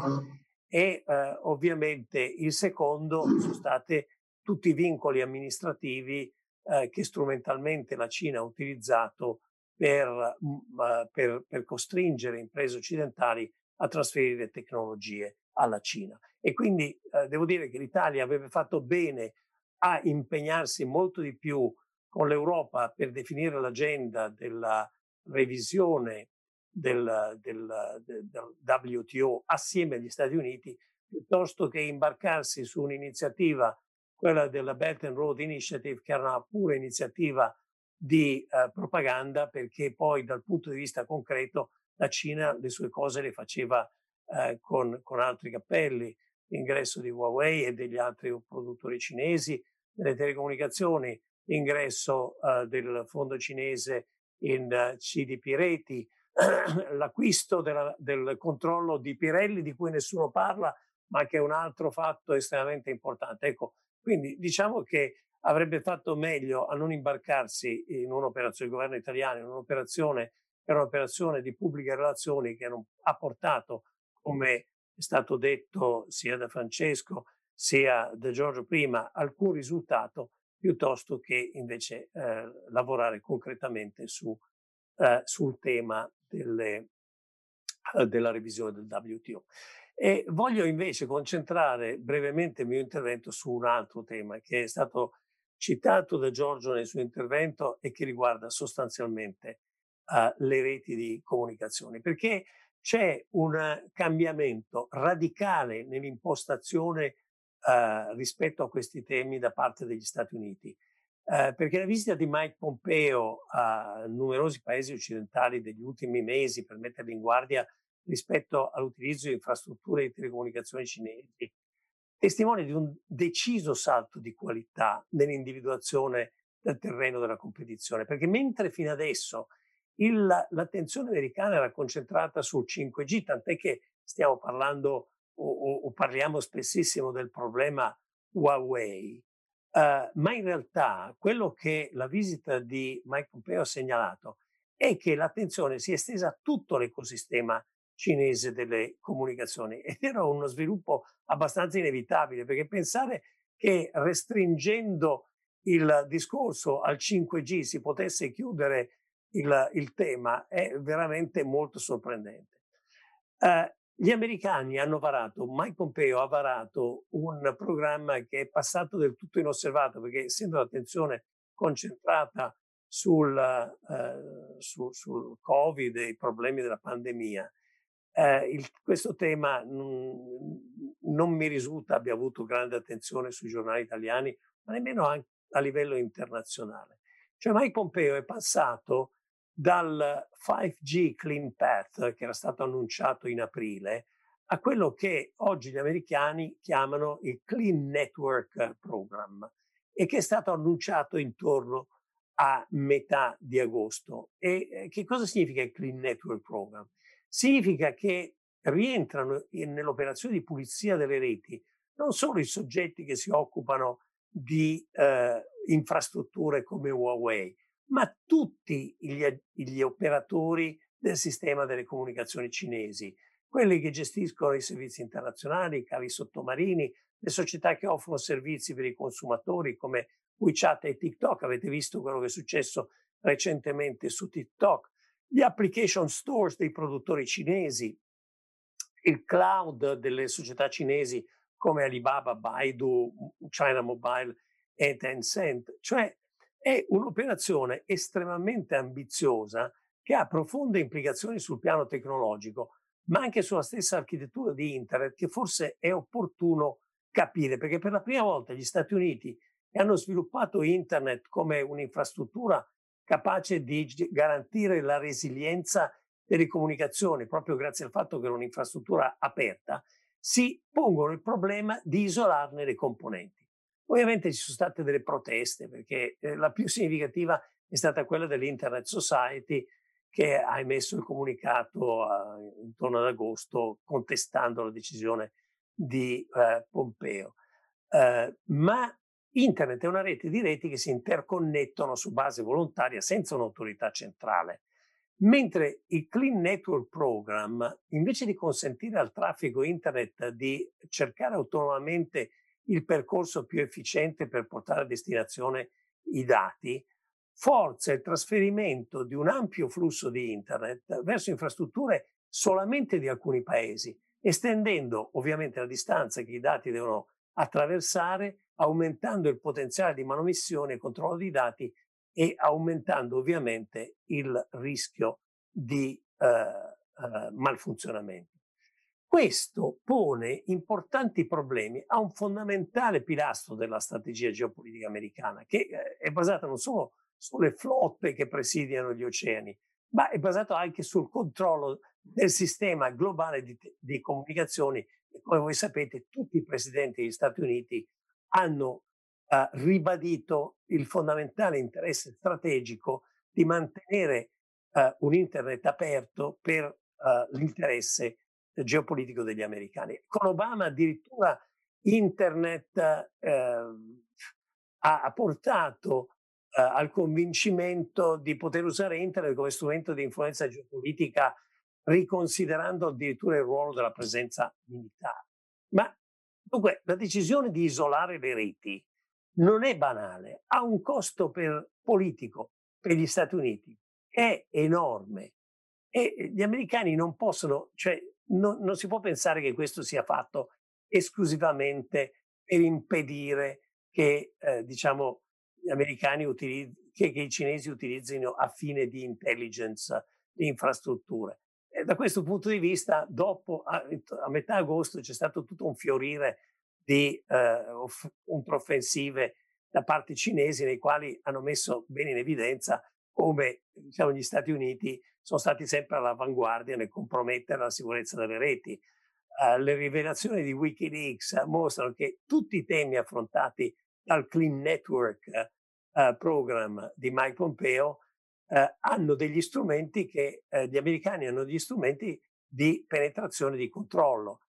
e eh, ovviamente il secondo sono stati tutti i vincoli amministrativi eh, che strumentalmente la Cina ha utilizzato per, uh, per, per costringere imprese occidentali a trasferire tecnologie alla Cina. E quindi eh, devo dire che l'Italia avrebbe fatto bene a impegnarsi molto di più con l'Europa per definire l'agenda della revisione del, del, del, WTO assieme agli Stati Uniti, piuttosto che imbarcarsi su un'iniziativa, quella della Belt and Road Initiative, che era una pura iniziativa di eh, propaganda, perché poi dal punto di vista concreto la Cina le sue cose le faceva eh, con, con altri cappelli, l'ingresso di Huawei e degli altri produttori cinesi, nelle telecomunicazioni, l'ingresso uh, del fondo cinese in uh, CDP reti, l'acquisto della, del controllo di Pirelli di cui nessuno parla, ma che è un altro fatto estremamente importante. Ecco, quindi diciamo che avrebbe fatto meglio a non imbarcarsi in un'operazione, il governo italiano, in un'operazione che era un'operazione di pubbliche relazioni che non ha portato, come è stato detto sia da Francesco sia da Giorgio prima, alcun risultato piuttosto che invece eh, lavorare concretamente su, eh, sul tema delle, eh, della revisione del WTO. E voglio invece concentrare brevemente il mio intervento su un altro tema che è stato citato da Giorgio nel suo intervento e che riguarda sostanzialmente uh, le reti di comunicazione, perché c'è un cambiamento radicale nell'impostazione uh, rispetto a questi temi da parte degli Stati Uniti. Uh, perché la visita di Mike Pompeo a numerosi paesi occidentali degli ultimi mesi per metterli in guardia rispetto all'utilizzo di infrastrutture di telecomunicazioni cinesi testimonia di un deciso salto di qualità nell'individuazione del terreno della competizione, perché mentre fino adesso il, l'attenzione americana era concentrata sul 5G, tant'è che stiamo parlando o, o, o parliamo spessissimo del problema Huawei, uh, ma in realtà quello che la visita di Mike Pompeo ha segnalato è che l'attenzione si è estesa a tutto l'ecosistema cinese delle comunicazioni ed era uno sviluppo abbastanza inevitabile perché pensare che restringendo il discorso al 5G si potesse chiudere il, il tema è veramente molto sorprendente. Uh, gli americani hanno varato, Mike Pompeo ha varato un programma che è passato del tutto inosservato perché essendo l'attenzione concentrata sul, uh, su, sul Covid e i problemi della pandemia, uh, il, questo tema non, non mi risulta abbia avuto grande attenzione sui giornali italiani, ma nemmeno a livello internazionale. Cioè Mike Pompeo è passato dal 5G Clean Path che era stato annunciato in aprile a quello che oggi gli americani chiamano il Clean Network Program e che è stato annunciato intorno a metà di agosto. E eh, che cosa significa il Clean Network Program? Significa che rientrano in, nell'operazione di pulizia delle reti non solo i soggetti che si occupano di eh, infrastrutture come Huawei, ma tutti gli, gli operatori del sistema delle comunicazioni cinesi, quelli che gestiscono i servizi internazionali, i cavi sottomarini, le società che offrono servizi per i consumatori come WeChat e TikTok, avete visto quello che è successo recentemente su TikTok, gli application stores dei produttori cinesi, il cloud delle società cinesi come Alibaba, Baidu, China Mobile e Tencent, cioè è un'operazione estremamente ambiziosa che ha profonde implicazioni sul piano tecnologico, ma anche sulla stessa architettura di Internet, che forse è opportuno capire, perché per la prima volta gli Stati Uniti hanno sviluppato Internet come un'infrastruttura capace di garantire la resilienza delle comunicazioni, proprio grazie al fatto che è un'infrastruttura aperta, si pongono il problema di isolarne le componenti. Ovviamente ci sono state delle proteste perché eh, la più significativa è stata quella dell'Internet Society che ha emesso il comunicato uh, intorno ad agosto contestando la decisione di eh, Pompeo. Eh, ma Internet è una rete di reti che si interconnettono su base volontaria senza un'autorità centrale. Mentre il Clean Network Program, invece di consentire al traffico Internet di cercare autonomamente il percorso più efficiente per portare a destinazione i dati, forza il trasferimento di un ampio flusso di Internet verso infrastrutture solamente di alcuni paesi, estendendo ovviamente la distanza che i dati devono attraversare, aumentando il potenziale di manomissione e controllo dei dati e aumentando ovviamente il rischio di eh, eh, malfunzionamento. Questo pone importanti problemi a un fondamentale pilastro della strategia geopolitica americana, che eh, è basata non solo sulle flotte che presidiano gli oceani, ma è basato anche sul controllo del sistema globale di, di comunicazioni. E come voi sapete, tutti i presidenti degli Stati Uniti hanno uh, ribadito il fondamentale interesse strategico di mantenere uh, un internet aperto per uh, l'interesse geopolitico degli americani. Con Obama addirittura internet ehm, ha portato al convincimento di poter usare internet come strumento di influenza geopolitica riconsiderando addirittura il ruolo della presenza militare. Ma dunque la decisione di isolare le reti non è banale, ha un costo per, politico per gli Stati Uniti, è enorme e gli americani non possono, cioè non, non si può pensare che questo sia fatto esclusivamente per impedire che eh, diciamo gli americani utilizzino che, che, i cinesi utilizzino a fine di intelligence le infrastrutture. E da questo punto di vista, dopo, a, a metà agosto, c'è stato tutto un fiorire di eh, controffensive da parte cinesi, nei quali hanno messo bene in evidenza come diciamo, gli Stati Uniti sono stati sempre all'avanguardia nel compromettere la sicurezza delle reti. Uh, le rivelazioni di Wikileaks mostrano che tutti i temi affrontati dal Clean Network uh, Program di Mike Pompeo uh, hanno degli strumenti che gli americani hanno degli strumenti di penetrazione di controllo.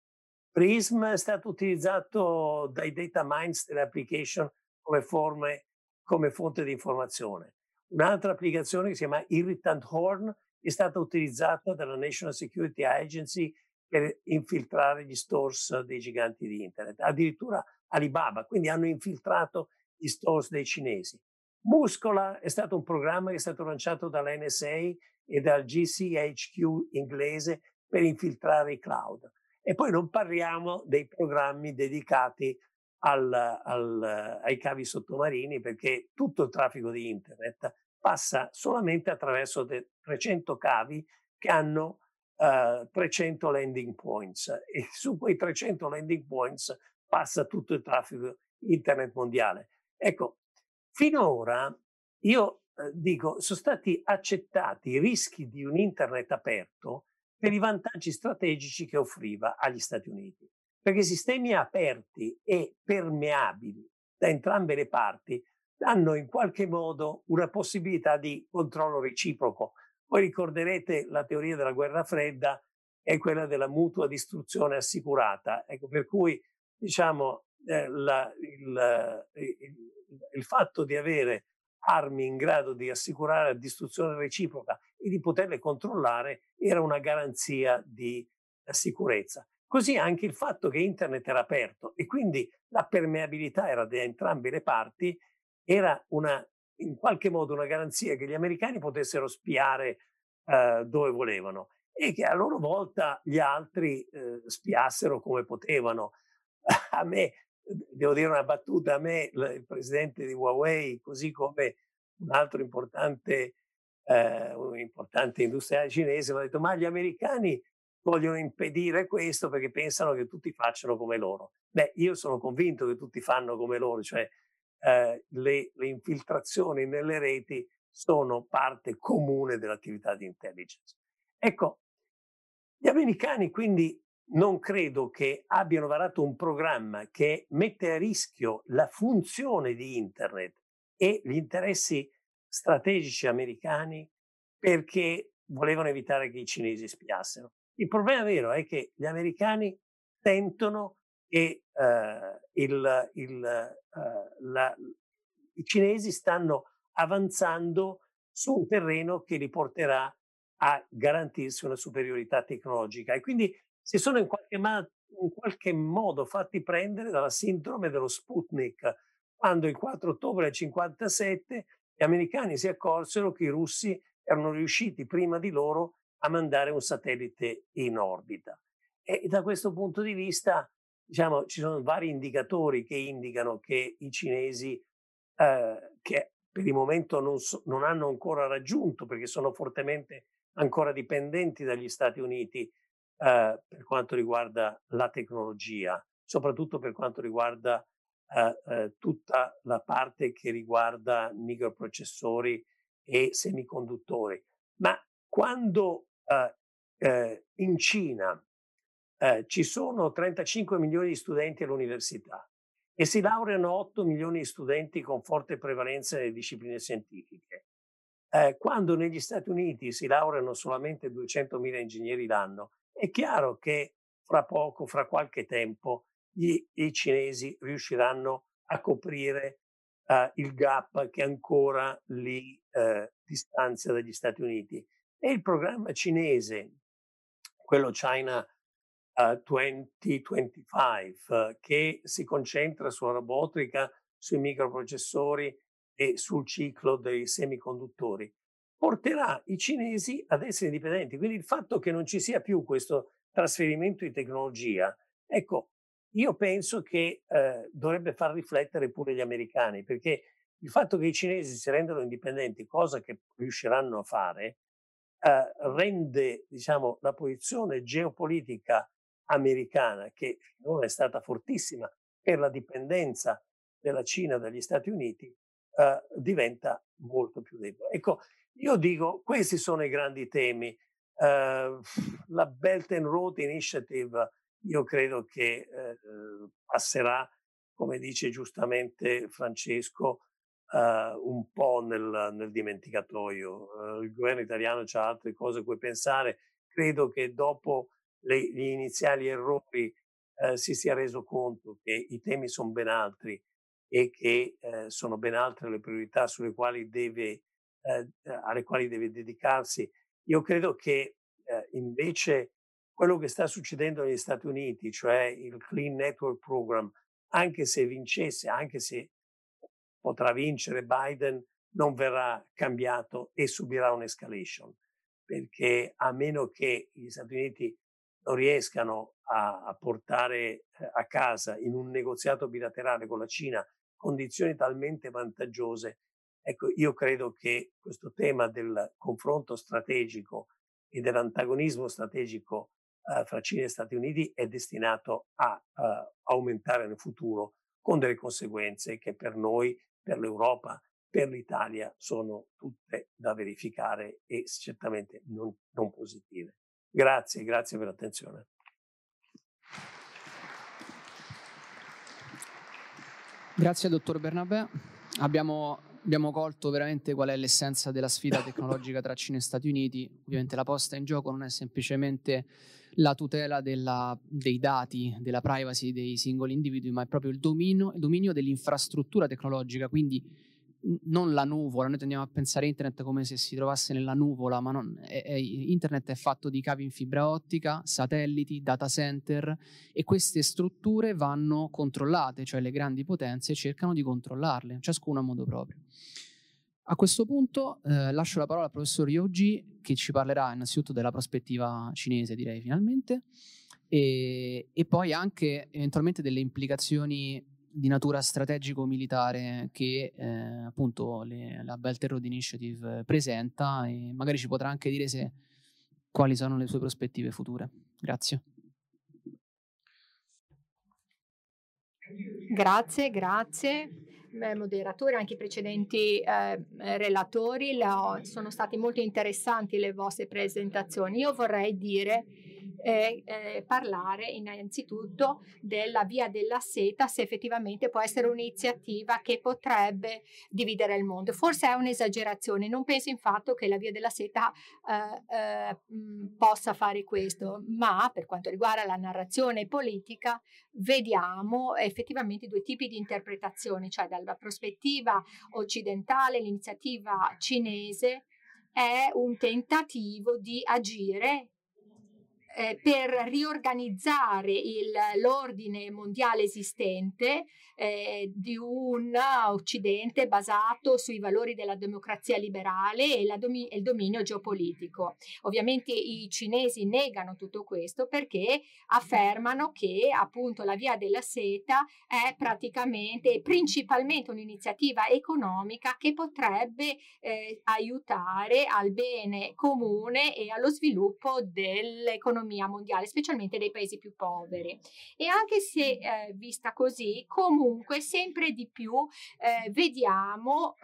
Prism è stato utilizzato dai data mines delle application come, forme, come fonte di informazione. Un'altra applicazione che si chiama Irritant Horn è stata utilizzata dalla National Security Agency per infiltrare gli stores dei giganti di internet, addirittura Alibaba, quindi hanno infiltrato gli stores dei cinesi. Muscola è stato un programma che è stato lanciato dalla NSA e dal GCHQ inglese per infiltrare i cloud. E poi non parliamo dei programmi dedicati al, al, ai cavi sottomarini perché tutto il traffico di internet passa solamente attraverso 300 cavi che hanno uh, 300 landing points e su quei 300 landing points passa tutto il traffico internet mondiale. Ecco, finora io eh, dico, sono stati accettati i rischi di un internet aperto per i vantaggi strategici che offriva agli Stati Uniti. Perché sistemi aperti e permeabili da entrambe le parti danno in qualche modo una possibilità di controllo reciproco. Voi ricorderete la teoria della guerra fredda è quella della mutua distruzione assicurata. Ecco, per cui diciamo eh, la, il, il, il fatto di avere armi in grado di assicurare la distruzione reciproca e di poterle controllare era una garanzia di eh, sicurezza. Così anche il fatto che internet era aperto e quindi la permeabilità era da entrambe le parti era una, in qualche modo una garanzia che gli americani potessero spiare eh, dove volevano e che a loro volta gli altri eh, spiassero come potevano. A me devo dire una battuta, a me il presidente di Huawei, così come un altro importante, eh, importante industriale cinese, mi ha detto ma gli americani vogliono impedire questo perché pensano che tutti facciano come loro. Beh, io sono convinto che tutti fanno come loro, cioè eh, le, le infiltrazioni nelle reti sono parte comune dell'attività di intelligence. Ecco, gli americani quindi non credo che abbiano varato un programma che mette a rischio la funzione di Internet e gli interessi strategici americani perché volevano evitare che i cinesi spiassero. Il problema vero è che gli americani sentono che eh, il, il, eh, la, i cinesi stanno avanzando su un terreno che li porterà a garantirsi una superiorità tecnologica e quindi si sono in qualche, ma- in qualche modo fatti prendere dalla sindrome dello Sputnik, quando il 4 ottobre del 1957 gli americani si accorsero che i russi erano riusciti prima di loro a mandare un satellite in orbita. E da questo punto di vista, diciamo, ci sono vari indicatori che indicano che i cinesi, eh, che per il momento non, so, non hanno ancora raggiunto, perché sono fortemente ancora dipendenti dagli Stati Uniti eh, per quanto riguarda la tecnologia, soprattutto per quanto riguarda eh, eh, tutta la parte che riguarda microprocessori e semiconduttori. Ma quando eh, eh, in Cina eh, ci sono 35 milioni di studenti all'università e si laureano 8 milioni di studenti con forte prevalenza nelle discipline scientifiche, eh, quando negli Stati Uniti si laureano solamente 200.000 ingegneri l'anno, è chiaro che fra poco, fra qualche tempo, gli, i cinesi riusciranno a coprire uh, il gap che ancora li uh, distanzia dagli Stati Uniti. E il programma cinese, quello China uh, 2025, che si concentra sulla robotica, sui microprocessori e sul ciclo dei semiconduttori, porterà i cinesi ad essere indipendenti. Quindi il fatto che non ci sia più questo trasferimento di tecnologia, ecco, io penso che eh, dovrebbe far riflettere pure gli americani, perché il fatto che i cinesi si rendano indipendenti, cosa che riusciranno a fare, eh, rende diciamo, la posizione geopolitica americana, che finora è stata fortissima per la dipendenza della Cina dagli Stati Uniti, eh, diventa molto più debole. Ecco, io dico, questi sono i grandi temi. Uh, la Belt and Road Initiative, io credo che uh, passerà, come dice giustamente Francesco, uh, un po' nel, nel dimenticatoio. il governo italiano ha altre cose a cui pensare. Credo che dopo le, gli iniziali errori si sia reso conto che i temi sono ben altri e che sono ben altre le priorità quali deve eh, alle quali deve dedicarsi. Io credo che eh, invece quello che sta succedendo negli Stati Uniti, cioè il Clean Network Program, anche se vincesse, anche se potrà vincere Biden, non verrà cambiato e subirà un'escalation, perché a meno che gli Stati Uniti non riescano a, a portare eh, a casa in un negoziato bilaterale con la Cina condizioni talmente vantaggiose Ecco, io credo che questo tema del confronto strategico e dell'antagonismo strategico uh, fra Cina e Stati Uniti è destinato a uh, aumentare nel futuro con delle conseguenze che per noi, per l'Europa, per l'Italia sono tutte da verificare e certamente non, non positive. Grazie, grazie per l'attenzione. Grazie dottor Bernabé. Abbiamo abbiamo colto veramente qual è l'essenza della sfida tecnologica tra Cina e Stati Uniti. Ovviamente la posta in gioco non è semplicemente la tutela della, dei dati, della privacy dei singoli individui, ma è proprio il dominio, il dominio dell'infrastruttura tecnologica, quindi non la nuvola, noi tendiamo a pensare internet come se si trovasse nella nuvola, ma non, è, è, internet è fatto di cavi in fibra ottica, satelliti, data center e queste strutture vanno controllate, cioè le grandi potenze cercano di controllarle, ciascuna a modo proprio. A questo punto eh, lascio la parola al professor Yoji che ci parlerà innanzitutto della prospettiva cinese, direi finalmente, e, e poi anche eventualmente delle implicazioni di natura strategico-militare che eh, appunto le, la Belt and Road Initiative presenta e magari ci potrà anche dire se, quali sono le sue prospettive future. Grazie. Grazie, grazie. Moderatori, anche i precedenti eh, relatori, la, sono state molto interessanti le vostre presentazioni. Io vorrei dire eh, eh, parlare innanzitutto della via della seta, se effettivamente può essere un'iniziativa che potrebbe dividere il mondo. Forse è un'esagerazione, non penso infatti che la via della seta eh, eh possa fare questo, ma per quanto riguarda la narrazione politica vediamo effettivamente due tipi di interpretazioni, cioè dalla prospettiva occidentale l'iniziativa cinese è un tentativo di agire eh, per riorganizzare il, l'ordine mondiale esistente eh, di un Occidente basato sui valori della democrazia liberale e, domi- il dominio geopolitico. Ovviamente i cinesi negano tutto questo perché affermano che appunto la via della seta è praticamente e principalmente un'iniziativa economica che potrebbe eh, aiutare al bene comune e allo sviluppo dell'economia mondiale, specialmente dei paesi più poveri. E anche se eh, vista così, comunque sempre di più eh, vediamo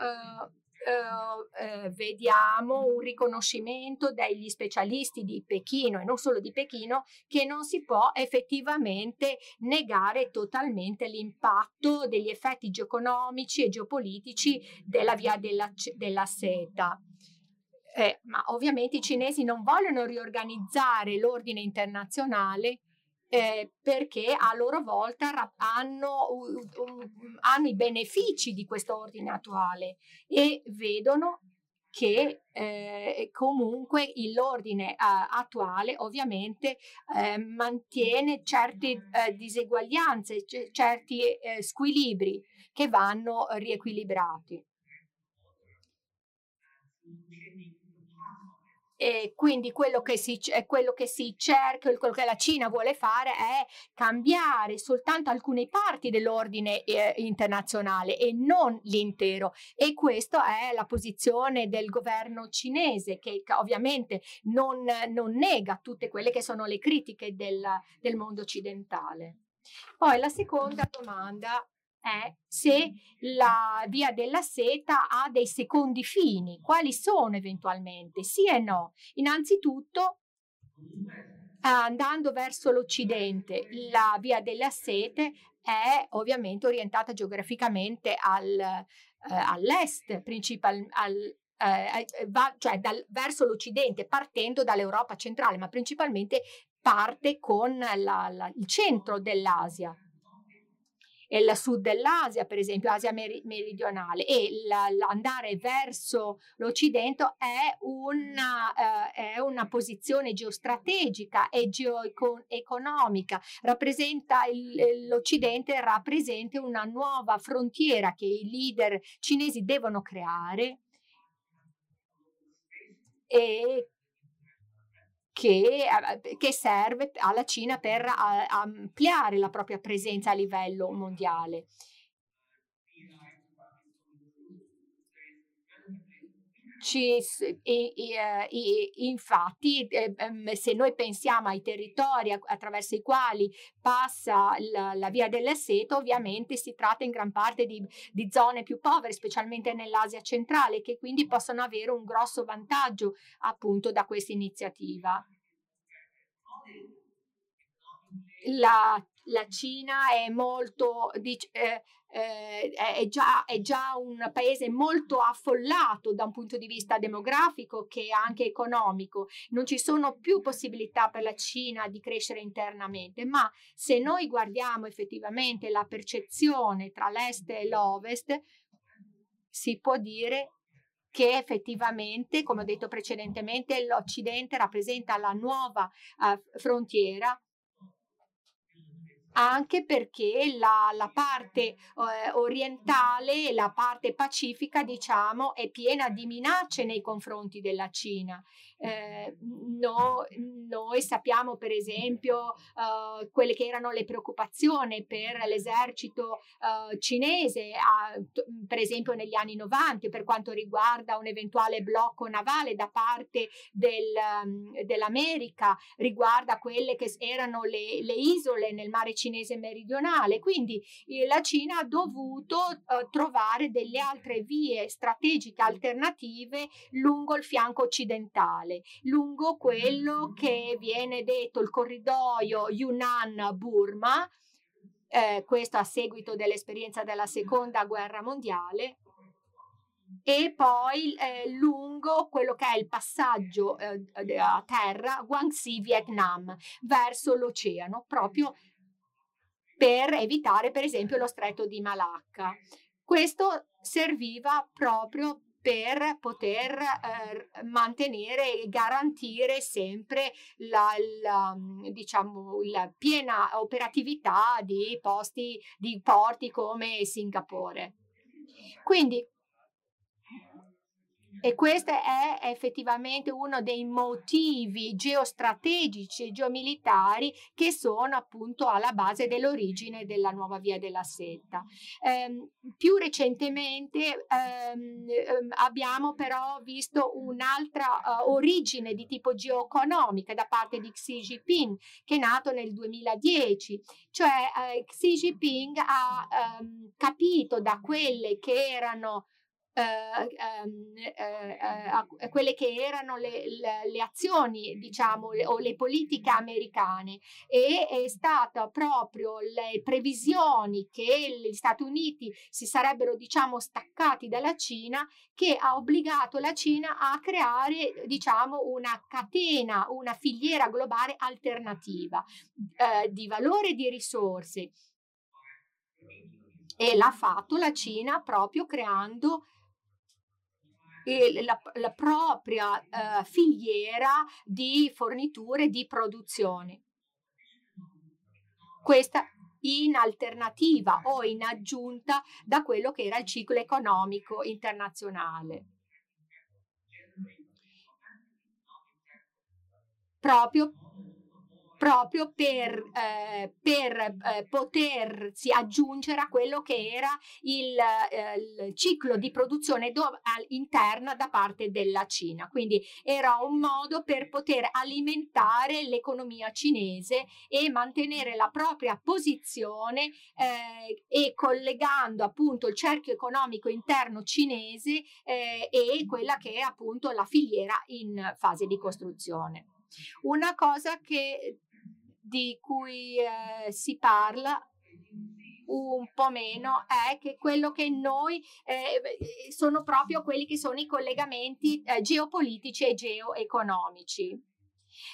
Uh, uh, vediamo un riconoscimento dagli specialisti di Pechino e non solo di Pechino che non si può effettivamente negare totalmente l'impatto degli effetti geoeconomici e geopolitici della via della, della seta. Eh, ma ovviamente i cinesi non vogliono riorganizzare l'ordine internazionale eh, perché a loro volta hanno, uh, um, hanno, i benefici di questo ordine attuale e vedono che eh, comunque l'ordine eh, attuale ovviamente eh, mantiene certe eh, diseguaglianze, c- certi squilibri che vanno riequilibrati. E quindi quello che, si, quello che si cerca, quello che la Cina vuole fare è cambiare soltanto alcune parti dell'ordine eh, internazionale e non l'intero. E questa è la posizione del governo cinese che, ovviamente non, non, nega tutte quelle che sono le critiche del, del mondo occidentale. Poi la seconda domanda è se la via della seta ha dei secondi fini, quali sono eventualmente? Sì e no. Innanzitutto, andando verso l'occidente, la via della sete è ovviamente orientata geograficamente al, eh, all'est, principal, al, eh, va, cioè dal, verso l'occidente, partendo dall'Europa centrale, ma principalmente parte con la, la, il centro dell'Asia il sud dell'Asia, per esempio Asia meridionale, e l'andare verso l'Occidente è una, eh, è una posizione geostrategica e geoeconomica, rappresenta il, l'Occidente rappresenta una nuova frontiera che i leader cinesi devono creare e che, eh, che, serve alla Cina per ampliare la propria presenza a livello mondiale. Ci, e, e, infatti, eh, ehm, se noi pensiamo ai territori attraverso i quali passa la, la via dell'Esseto, ovviamente si tratta in gran parte di, di, zone più povere, specialmente nell'Asia centrale, che quindi possono avere un grosso vantaggio appunto da questa iniziativa. La, la Cina è molto, eh, eh, è, già, è, già, un paese molto affollato da un punto di vista demografico che anche economico. Non ci sono più possibilità per la Cina di crescere internamente, ma se noi guardiamo effettivamente la percezione tra l'est e l'ovest, si può dire che effettivamente, come ho detto precedentemente, l'Occidente rappresenta la nuova uh, frontiera anche perché la, la parte eh, orientale, la parte pacifica, diciamo, è piena di minacce nei confronti della Cina. Eh, no, noi sappiamo per esempio uh, quelle che erano le preoccupazioni per l'esercito uh, cinese, uh, per esempio negli anni 90 per quanto riguarda un eventuale blocco navale da parte del, um, dell'America, riguarda quelle che erano le, le isole nel mare cinese meridionale. Quindi eh, la Cina ha dovuto eh, trovare delle altre vie strategiche alternative lungo il fianco occidentale, lungo quello che viene detto il corridoio Yunnan-Burma, eh, questo a seguito dell'esperienza della seconda guerra mondiale, e poi eh, lungo quello che è il passaggio eh, a terra Guangxi Vietnam verso l'oceano proprio per evitare per esempio lo stretto di Malacca. Questo serviva proprio per poter eh, mantenere e garantire sempre la, la, diciamo, la piena operatività di posti, di porti come Singapore. Quindi e questo è effettivamente uno dei motivi geostrategici e geomilitari che sono appunto alla base dell'origine della nuova via della seta. Eh, più recentemente ehm, ehm, abbiamo però visto un'altra uh, origine di tipo geoeconomica da parte di Xi Jinping che è nato nel 2010, cioè eh, Xi Jinping ha ehm, capito da quelle che erano eh, ehm, eh, eh, quelle che erano le, le, le azioni, diciamo, o le politiche americane e è stata proprio le previsioni che gli Stati Uniti si sarebbero, diciamo, staccati dalla Cina che ha obbligato la Cina a creare, diciamo, una catena, una filiera globale alternativa eh, di valore e di risorse. E l'ha fatto la Cina proprio creando la, la propria eh, filiera di forniture di produzione. Questa in alternativa o in aggiunta da quello che era il ciclo economico internazionale. Proprio proprio per, eh, per eh, potersi aggiungere a quello che era il, eh, il ciclo di produzione do- interna da parte della Cina. Quindi era un modo per poter alimentare l'economia cinese e mantenere la propria posizione eh, e collegando appunto il cerchio economico interno cinese eh, e quella che è appunto la filiera in fase di costruzione. Una cosa che di cui eh, si parla un po' meno è che quello che noi eh, sono proprio quelli che sono i collegamenti eh, geopolitici e geoeconomici.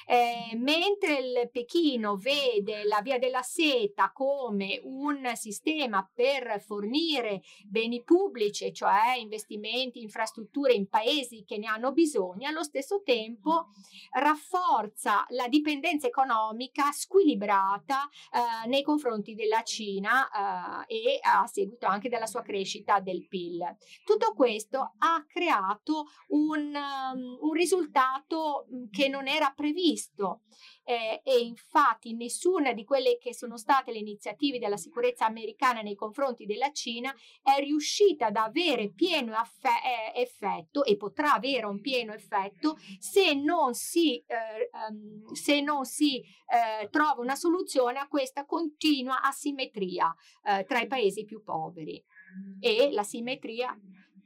Eh, mentre il Pechino vede la via della seta come un sistema per fornire beni pubblici, cioè investimenti, infrastrutture in paesi che ne hanno bisogno, allo stesso tempo rafforza la dipendenza economica squilibrata eh, nei confronti della Cina eh, e a seguito anche della sua crescita del PIL. Tutto questo ha creato un, um, un risultato che non era previsto previsto. Eh, e infatti nessuna di quelle che sono state le iniziative della sicurezza americana nei confronti della Cina è riuscita ad avere pieno affe- eh, effetto e potrà avere un pieno effetto se non si, eh, um, se non si eh, trova una soluzione a questa continua asimmetria eh, tra i paesi più poveri. E la simmetria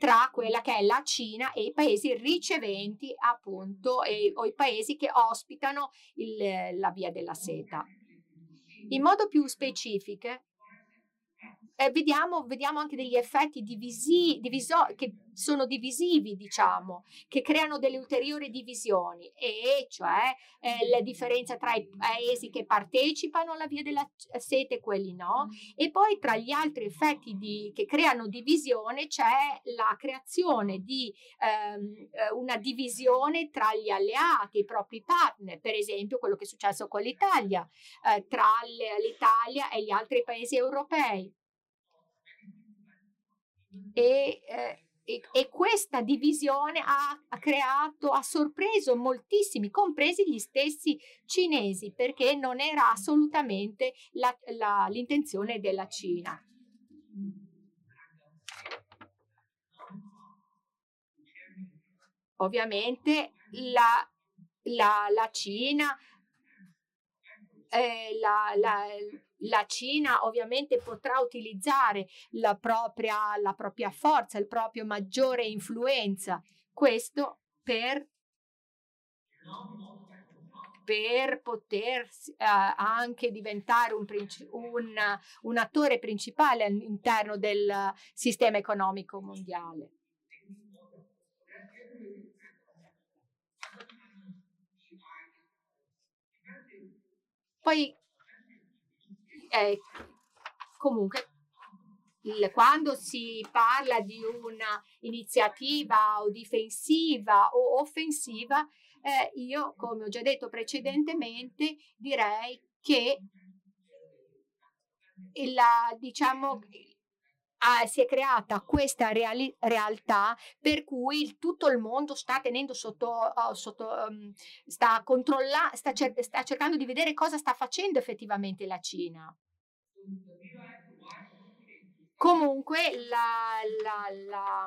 tra quella che è la Cina e i paesi riceventi appunto e, o i paesi che ospitano il, la via della seta. In modo più specifico, eh, vediamo, vediamo, anche degli effetti divisi, diviso, che sono divisivi, diciamo, che creano delle ulteriori divisioni, e cioè eh, la differenza tra i paesi che partecipano alla via della sete e quelli no, e poi tra gli altri effetti di, che creano divisione c'è la creazione di ehm, eh, una divisione tra gli alleati, i propri partner, per esempio quello che è successo con l'Italia, eh, tra l'Italia e gli altri paesi europei e, eh, e, e, questa divisione ha, ha, creato, ha sorpreso moltissimi, compresi gli stessi cinesi, perché non era assolutamente la, la, l'intenzione della Cina. Ovviamente la, la, la Cina, eh, la, la Cina ovviamente potrà utilizzare la propria, la propria forza, il proprio maggiore influenza, questo per per poter eh, anche diventare un, un, un attore principale all'interno del sistema economico mondiale. Poi, eh, comunque, il, quando si parla di un'iniziativa o difensiva o offensiva, eh, io, come ho già detto precedentemente, direi che la, diciamo, ah, si è creata questa reali- realtà per cui il, tutto il mondo sta tenendo sotto, oh, sotto um, sta, controlla- sta, cer- sta cercando di vedere cosa sta facendo effettivamente la Cina. Comunque la, la, la,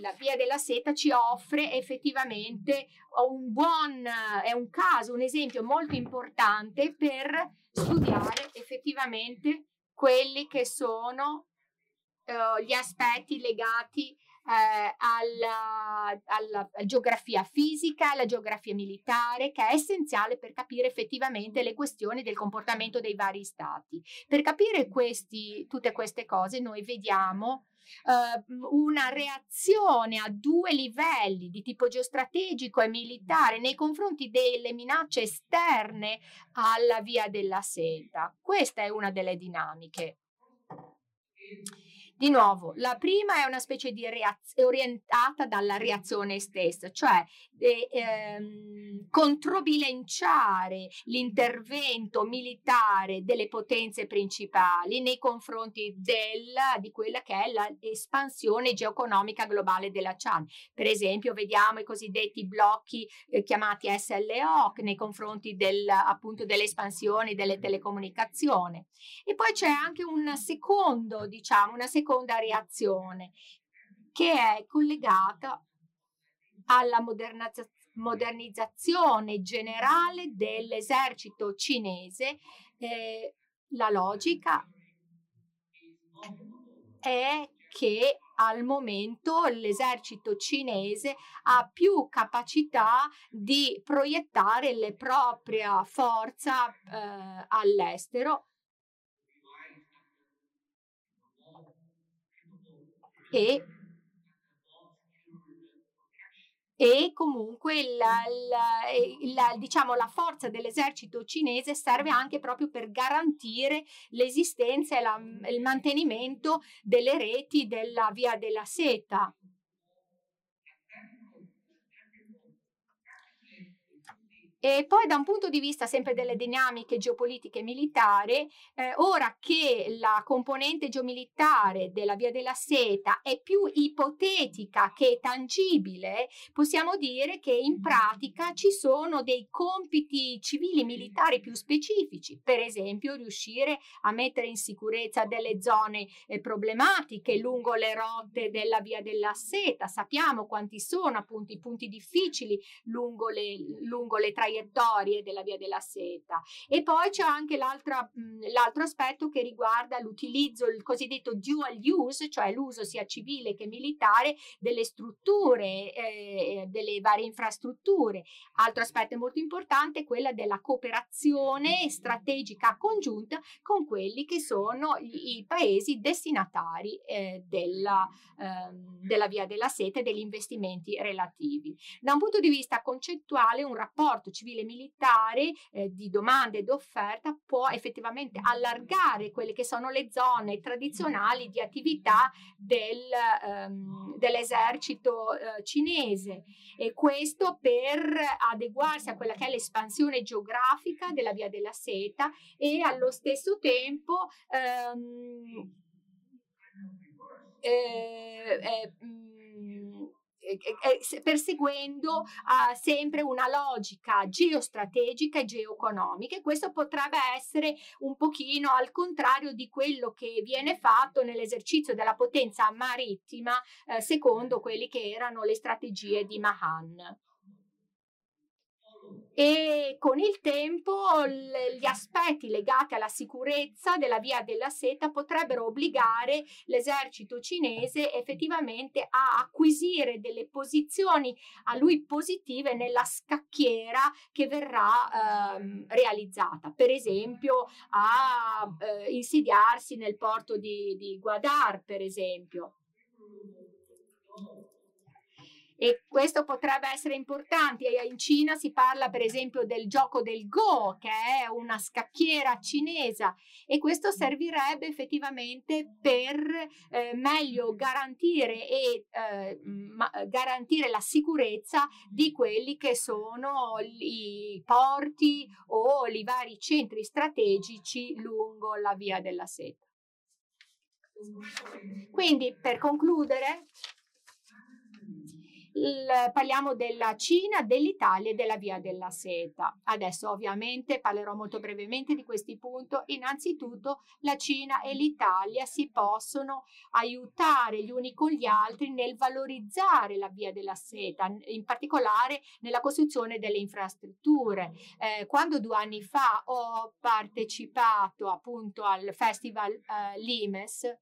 la via della seta ci offre effettivamente un buon, è un caso, un esempio molto importante per studiare effettivamente quelli che sono uh, gli aspetti legati eh, alla, alla, geografia fisica, alla geografia militare, che è essenziale per capire effettivamente le questioni del comportamento dei vari stati. Per capire questi, tutte queste cose noi vediamo Uh, una reazione a due livelli di tipo geostrategico e militare nei confronti delle minacce esterne alla via della seta. Questa è una delle dinamiche. Di nuovo, la prima è una specie di reazione orientata dalla reazione stessa, cioè eh, ehm, controbilanciare l'intervento militare delle potenze principali nei confronti della, di quella che è l'espansione geoeconomica globale della Chan. Per esempio, vediamo i cosiddetti blocchi eh, chiamati SLO nei confronti del, appunto dell'espansione delle telecomunicazioni. E poi c'è anche un secondo, diciamo, una seconda seconda reazione che è collegata alla modernizzazione generale dell'esercito cinese. Eh, la logica è che al momento l'esercito cinese ha più capacità di proiettare la propria forza eh, all'estero e e comunque la, la, la, diciamo, la forza dell'esercito cinese serve anche proprio per garantire l'esistenza e il mantenimento delle reti della via della seta. E poi da un punto di vista sempre delle dinamiche geopolitiche militari, eh, ora che la componente geomilitare della Via della Seta è più ipotetica che tangibile, possiamo dire che in pratica ci sono dei compiti civili militari più specifici, per esempio riuscire a mettere in sicurezza delle zone eh, problematiche lungo le rotte della Via della Seta. Sappiamo quanti sono appunto i punti difficili lungo le, lungo le traiettorie traiettorie della via della seta. E poi c'è anche l'altro aspetto che riguarda l'utilizzo, il cosiddetto dual use, cioè l'uso sia civile che militare delle strutture, eh, delle varie infrastrutture. Altro aspetto molto importante è quella della cooperazione strategica congiunta con quelli che sono i, i paesi destinatari eh, della, eh, della via della seta e degli investimenti relativi. Da un punto di vista concettuale, un rapporto civile militare eh, di domanda ed offerta può effettivamente allargare quelle che sono le zone tradizionali di attività del, ehm, dell'esercito eh, cinese. E questo per adeguarsi a quella che è l'espansione geografica della via della seta e allo stesso tempo ehm, eh, eh, perseguendo uh, sempre una logica geostrategica e geoeconomica e questo potrebbe essere un pochino al contrario di quello che viene fatto nell'esercizio della potenza marittima uh, secondo quelle che erano le strategie di Mahan. E con il tempo gli aspetti legati alla sicurezza della via della seta potrebbero obbligare l'esercito cinese effettivamente a acquisire delle posizioni a lui positive nella scacchiera che verrà eh, realizzata, per esempio a eh, insidiarsi nel porto di, di Guadar, per esempio e questo potrebbe essere importante. In Cina si parla per esempio del gioco del Go, che è una scacchiera cinese e questo servirebbe effettivamente per eh, meglio garantire e eh, ma, garantire la sicurezza di quelli che sono i porti o i vari centri strategici lungo la via della seta. Quindi per concludere, il, parliamo della Cina, dell'Italia e della Via della Seta. Adesso ovviamente parlerò molto brevemente di questi punti. Innanzitutto la Cina e l'Italia si possono aiutare gli uni con gli altri nel valorizzare la Via della Seta, in particolare nella costruzione delle infrastrutture. Eh, quando due anni fa ho partecipato appunto al Festival eh, Limes,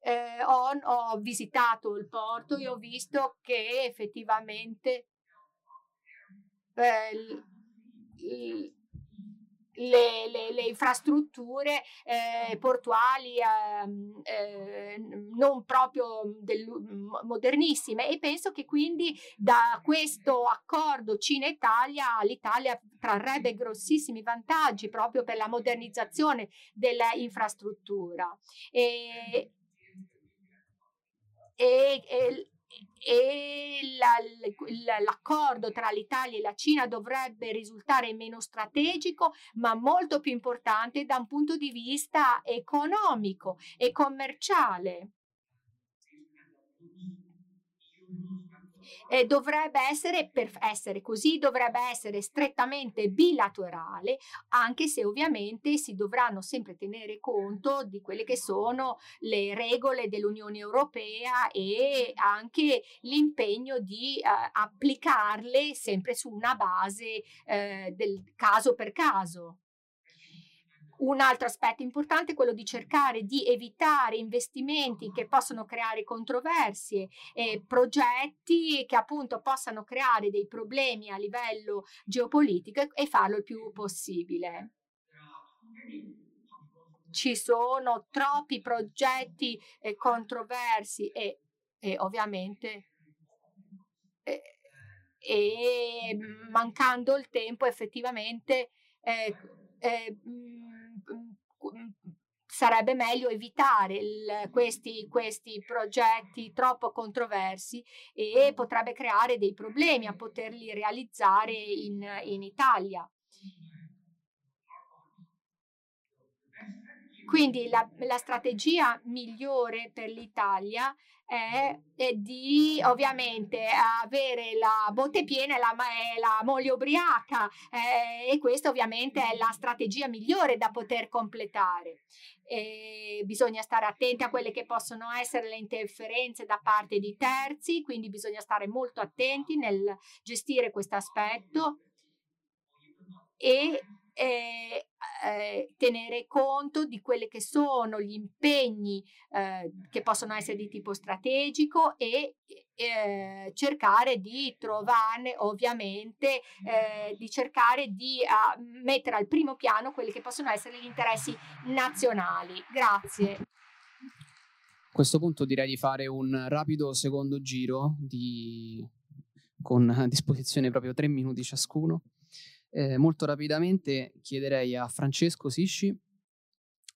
eh, ho, ho, visitato il porto e ho visto che effettivamente eh, le, le, le, infrastrutture eh, portuali ehm, eh, non proprio del, modernissime e penso che quindi da questo accordo Cina-Italia l'Italia trarrebbe grossissimi vantaggi proprio per la modernizzazione dell'infrastruttura. E, e, e, e la, l'accordo tra l'Italia e la Cina dovrebbe risultare meno strategico, ma molto più importante da un punto di vista economico e commerciale eh, dovrebbe essere, per essere così, dovrebbe essere strettamente bilaterale, anche se ovviamente si dovranno sempre tenere conto di quelle che sono le regole dell'Unione Europea e anche l'impegno di eh, applicarle sempre su una base eh, del caso per caso. Un altro aspetto importante è quello di cercare di evitare investimenti che possono creare controversie, eh, progetti che appunto possano creare dei problemi a livello geopolitico e farlo il più possibile. Ci sono troppi progetti eh, controversi e, e ovviamente eh, e mancando il tempo effettivamente eh, eh, sarebbe meglio evitare il, questi, questi, progetti troppo controversi e potrebbe creare dei problemi a poterli realizzare in, in Italia. Quindi la, la strategia migliore per l'Italia è, è, di ovviamente avere la botte piena e la, la, moglie ubriaca eh, e questa ovviamente è la strategia migliore da poter completare. E bisogna stare attenti a quelle che possono essere le interferenze da parte di terzi, quindi bisogna stare molto attenti nel gestire questo aspetto e eh, tenere conto di quelli che sono gli impegni eh, che possono essere di tipo strategico e eh, cercare di trovarne ovviamente eh, di cercare di uh, mettere al primo piano quelli che possono essere gli interessi nazionali. Grazie. A questo punto direi di fare un rapido secondo giro di, con a disposizione proprio tre minuti ciascuno. Eh, molto rapidamente chiederei a Francesco Sisci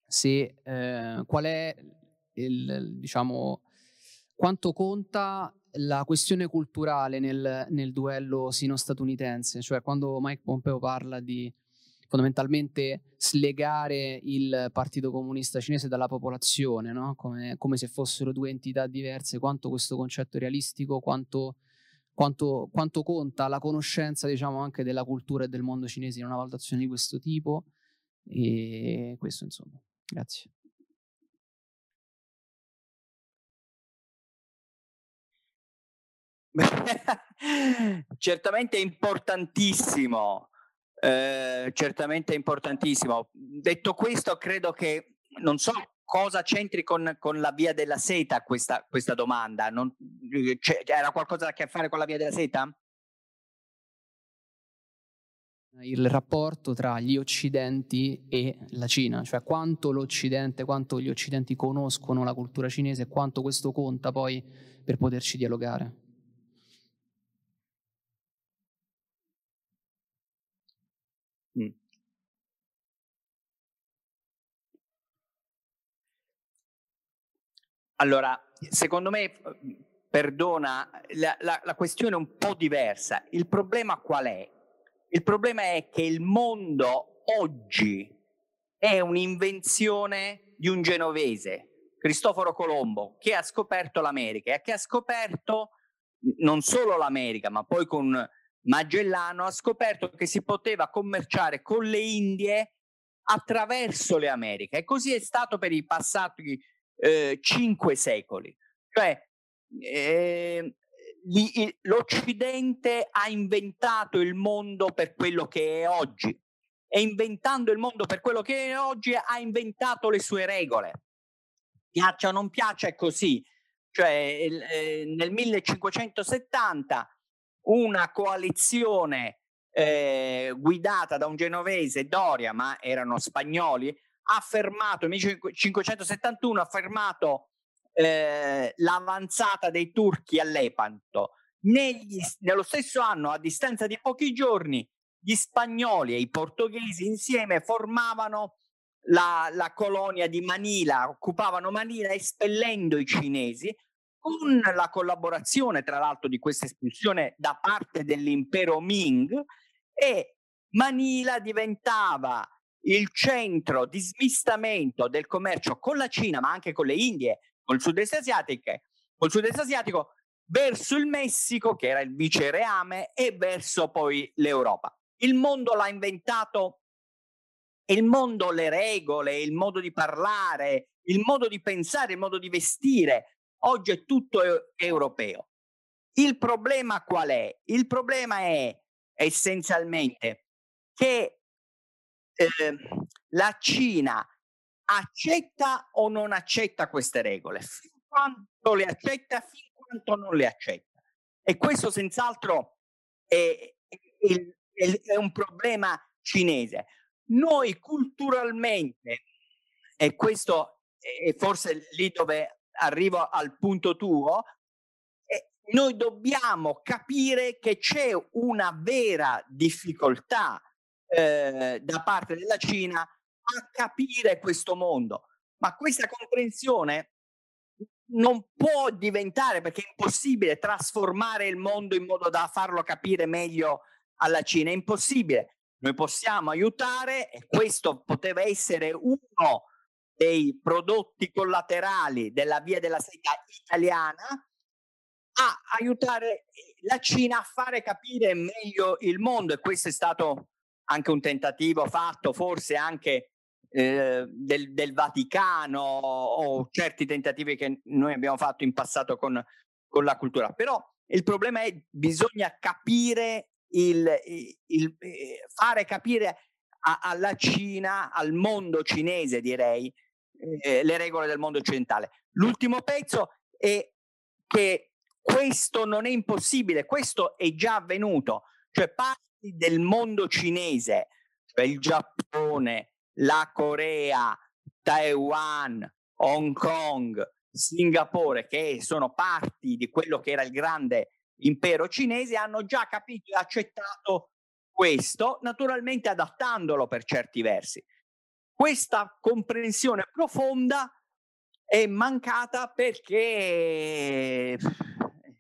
se eh, qual è il, diciamo, quanto conta la questione culturale nel, nel duello sino-statunitense, cioè quando Mike Pompeo parla di fondamentalmente slegare il Partito Comunista Cinese dalla popolazione, no? come, come, se fossero due entità diverse, quanto questo concetto realistico, quanto quanto, quanto conta la conoscenza, diciamo, anche della cultura e del mondo cinese in una valutazione di questo tipo. E questo, insomma. Grazie. certamente importantissimo, eh, certamente importantissimo. Detto questo, credo che non so cosa c'entri con, con la via della seta questa, questa domanda. Non, era qualcosa a che fare con la via della seta? il rapporto tra gli occidenti e la Cina, cioè quanto l'Occidente, quanto gli occidenti conoscono la cultura cinese e quanto questo conta poi per poterci dialogare. Allora, secondo me, perdona, la, la, la questione è un po' diversa. Il problema qual è? Il problema è che il mondo oggi è un'invenzione di un genovese, Cristoforo Colombo, che ha scoperto l'America e che ha scoperto non solo l'America, ma poi con Magellano ha scoperto che si poteva commerciare con le Indie attraverso le Americhe e così è stato per i passati eh, cinque secoli. Cioè, eh, l'Occidente ha inventato il mondo per quello che è oggi e inventando il mondo per quello che è oggi ha inventato le sue regole. Piaccia o non piaccia è così. Cioè, eh, nel 1570 una coalizione eh, guidata da un genovese, Doria, ma erano spagnoli, ha fermato, nel 1571 ha fermato eh, l'avanzata dei turchi a Lepanto. Negli, nello stesso anno, a distanza di pochi giorni, gli spagnoli e i portoghesi insieme formavano la, la colonia di Manila, occupavano Manila espellendo i cinesi con la collaborazione, tra l'altro, di questa espulsione da parte dell'impero Ming e Manila diventava il centro di smistamento del commercio con la Cina, ma anche con le Indie, col sud-est asiatico, col sud-est asiatico verso il Messico, che era il vicereame, e verso poi l'Europa. Il mondo l'ha inventato, il mondo, le regole, il modo di parlare, il modo di pensare, il modo di vestire, oggi è tutto europeo. Il problema qual è? Il problema è essenzialmente che eh, la Cina accetta o non accetta queste regole, fin quanto le accetta, fin quanto non le accetta. E questo senz'altro è, è, è un problema cinese. Noi culturalmente, e questo è forse lì dove arrivo al punto tuo, noi dobbiamo capire che c'è una vera difficoltà eh, da parte della Cina a capire questo mondo. Ma questa comprensione non può diventare, perché è impossibile trasformare il mondo in modo da farlo capire meglio alla Cina, è impossibile. Noi possiamo aiutare e questo poteva essere uno dei prodotti collaterali della via della seta italiana a aiutare la Cina a fare capire meglio il mondo e questo è stato anche un tentativo fatto forse anche eh, del, del, Vaticano o certi tentativi che noi abbiamo fatto in passato con, con la cultura. Però il problema è bisogna capire il, il, il fare capire a, alla Cina, al mondo cinese direi, eh, le regole del mondo occidentale. L'ultimo pezzo è che questo non è impossibile, questo è già avvenuto, cioè parti del mondo cinese, cioè il Giappone, la Corea, Taiwan, Hong Kong, Singapore, che sono parti di quello che era il grande impero cinese, hanno già capito e accettato questo, naturalmente adattandolo per certi versi. Questa comprensione profonda è mancata perché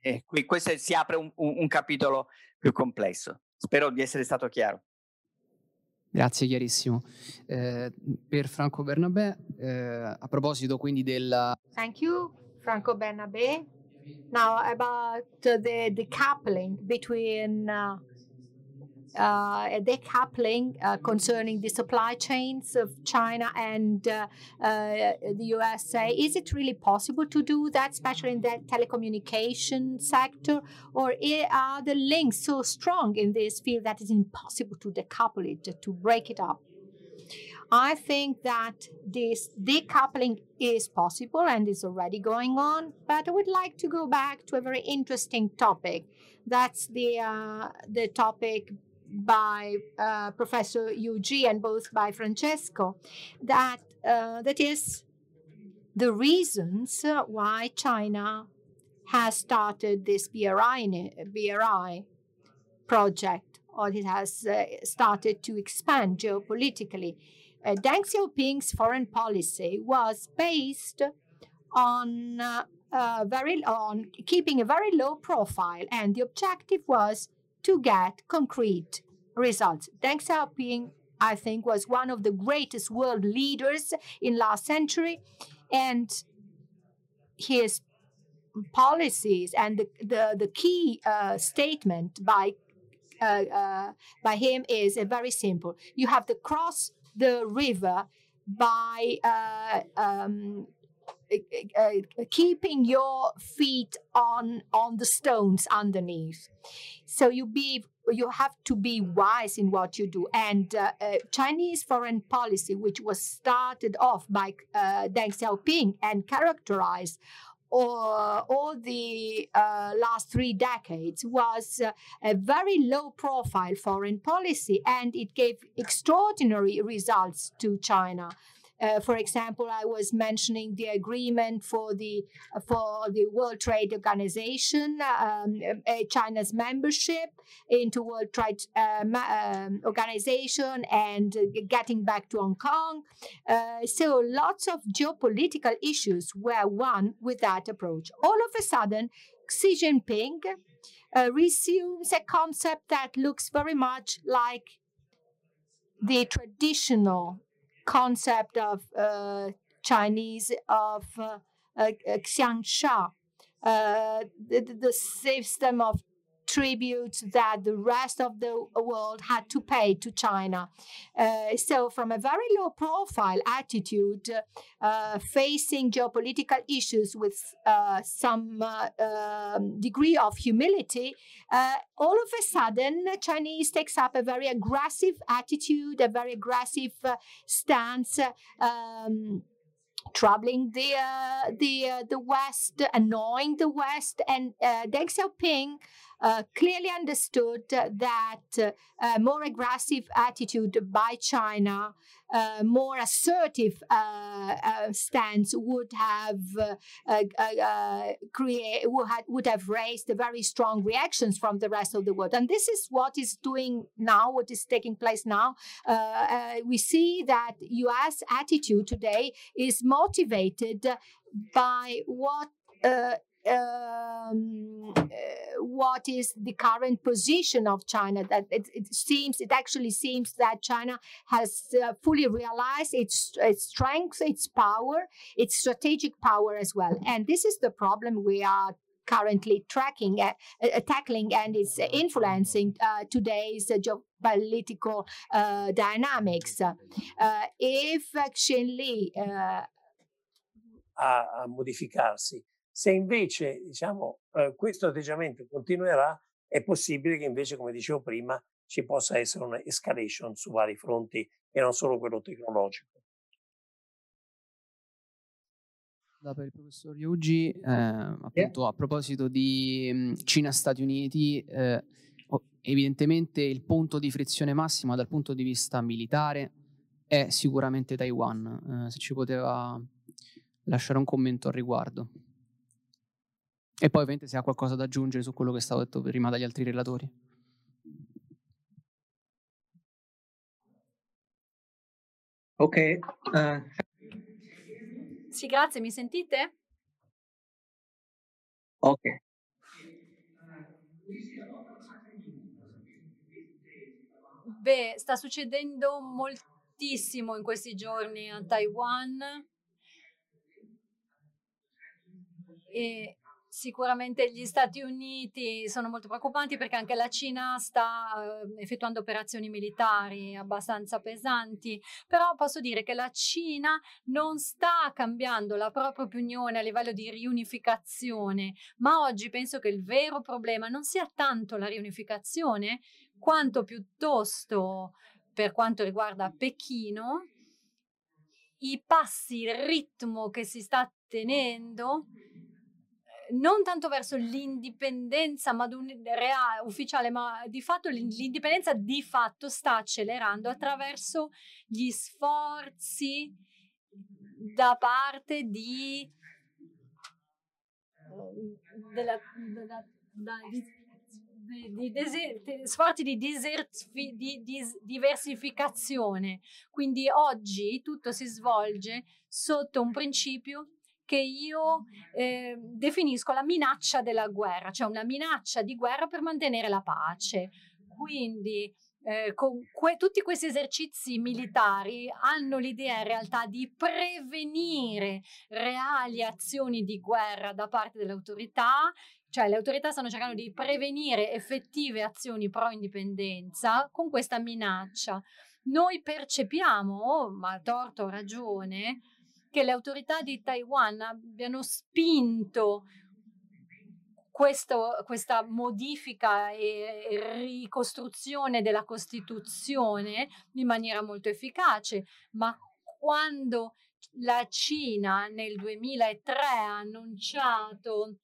eh, qui questo si apre un, un, un capitolo più complesso. Spero di essere stato chiaro. Grazie, chiarissimo. Eh, per Franco Bernabé, eh, a proposito quindi del... Thank you, Franco Bernabé. Now about the, the coupling between uh, uh, a decoupling uh, concerning the supply chains of China and uh, uh the USA. Is it really possible to do that, especially in the telecommunication sector? Or are the links so strong in this field that it's impossible to decouple it, to break it up? I think that this decoupling is possible and is already going on, but I would like to go back to a very interesting topic. That's the uh, the topic by uh, Professor Yuji and both by Francesco, that uh, that is the reasons why China has started this BRI, BRI project, or it has uh, started to expand geopolitically. Uh, Deng Xiaoping's foreign policy was based on uh, uh, very on keeping a very low profile, and the objective was to get concrete results. Deng Xiaoping, I think, was one of the greatest world leaders in last century, and his policies and the, the, the key uh, statement by uh, uh, by him is uh, very simple. You have to cross the river by uh, um, keeping your feet on on the stones underneath. So you be you have to be wise in what you do. And uh, uh, Chinese foreign policy, which was started off by uh, Deng Xiaoping and characterized or all the uh, last three decades was uh, a very low profile foreign policy and it gave extraordinary results to China. Uh, for example, I was mentioning the agreement for the for the World Trade Organization, um, uh, China's membership into World Trade uh, um, Organization, and getting back to Hong Kong. Uh, so lots of geopolitical issues were won with that approach. All of a sudden, Xi Jinping uh, resumes a concept that looks very much like the traditional concept of uh, Chinese of uh, uh, xiangsha, uh, the, the system of tributes that the rest of the world had to pay to China. Uh, so, from a very low profile attitude, uh, facing geopolitical issues with uh, some uh, um, degree of humility, uh, all of a sudden, Chinese takes up a very aggressive attitude, a very aggressive uh, stance. Um, troubling the uh, the uh, the West, annoying the West, and uh, Deng Xiaoping uh, clearly understood that uh, uh, more aggressive attitude by China, uh, more assertive uh, uh, stance would have create would would have raised very strong reactions from the rest of the world, and this is what is doing now. What is taking place now? we see that U.S. attitude today is motivated by what uh, um, uh, what is the current position of China. That it, it, seems, it actually seems that China has uh, fully realized its, its strength, its power, its strategic power as well. And this is the problem we are currently tracking, uh, uh, tackling, and is influencing uh, today's geopolitical uh, dynamics. if Xin Li a modificarsi Se invece diciamo, eh, questo atteggiamento continuerà, è possibile che invece, come dicevo prima, ci possa essere una escalation su vari fronti e non solo quello tecnologico. per il professor Yuji, eh, appunto yeah. a proposito di mm, Cina-Stati Uniti, eh, evidentemente il punto di frizione massima dal punto di vista militare è sicuramente Taiwan. Eh, se ci poteva lasciare un commento al riguardo. E poi ovviamente se ha qualcosa da aggiungere su quello che è stato detto prima dagli altri relatori. Ok. Uh. Sì, grazie, mi sentite? Ok. Beh, sta succedendo moltissimo in questi giorni a Taiwan. E Sicuramente gli Stati Uniti sono molto preoccupanti perché anche la Cina sta eh, effettuando operazioni militari abbastanza pesanti, però posso dire che la Cina non sta cambiando la propria opinione a livello di riunificazione, ma oggi penso che il vero problema non sia tanto la riunificazione, quanto piuttosto per quanto riguarda Pechino, i passi, il ritmo che si sta tenendo non tanto verso l'indipendenza ma reale, ufficiale, ma di fatto l'indipendenza di fatto sta accelerando attraverso gli sforzi da parte di della, della, da, di, di, deser, sforzi di, deserfi, di diversificazione. Quindi oggi tutto si svolge sotto un principio che io eh, definisco la minaccia della guerra, cioè una minaccia di guerra per mantenere la pace. Quindi eh, que- tutti questi esercizi militari hanno l'idea in realtà di prevenire reali azioni di guerra da parte delle autorità, cioè le autorità stanno cercando di prevenire effettive azioni pro indipendenza con questa minaccia. Noi percepiamo, ma a torto o ragione, che le autorità di Taiwan abbiano spinto questo, questa modifica e ricostruzione della Costituzione in maniera molto efficace, ma quando la Cina nel 2003 ha annunciato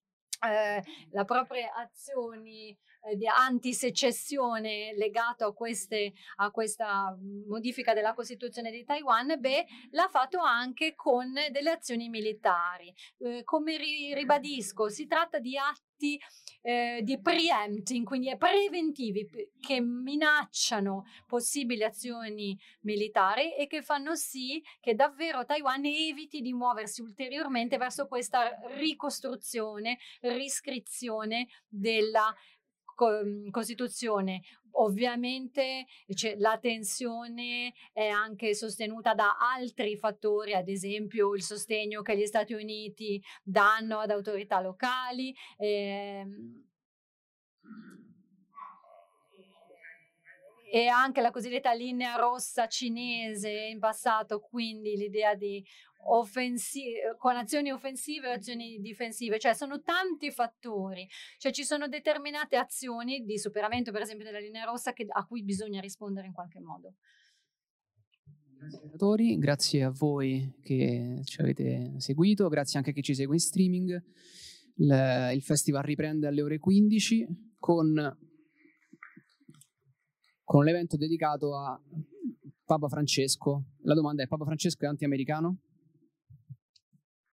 eh, le proprie azioni eh, antisecessione legato a, queste, a questa modifica della Costituzione di Taiwan, beh, l'ha fatto anche con delle azioni militari. Eh, come ri, ribadisco, si tratta di atti eh, di preempting, quindi preventivi che minacciano possibili azioni militari e che fanno sì che davvero Taiwan eviti di muoversi ulteriormente verso questa ricostruzione, riscrizione della Costituzione. Ovviamente cioè, la tensione è anche sostenuta da altri fattori, ad esempio il sostegno che gli Stati Uniti danno ad autorità locali. Ehm, e anche la cosiddetta linea rossa cinese in passato, quindi l'idea di offensi- con azioni offensive e azioni difensive, cioè sono tanti fattori, cioè ci sono determinate azioni di superamento per esempio della linea rossa che, a cui bisogna rispondere in qualche modo. Grazie a voi che ci avete seguito, grazie anche a chi ci segue in streaming. Il, il festival riprende alle ore 15 con, con un evento dedicato a Papa Francesco. La domanda è: Papa Francesco è anti-americano?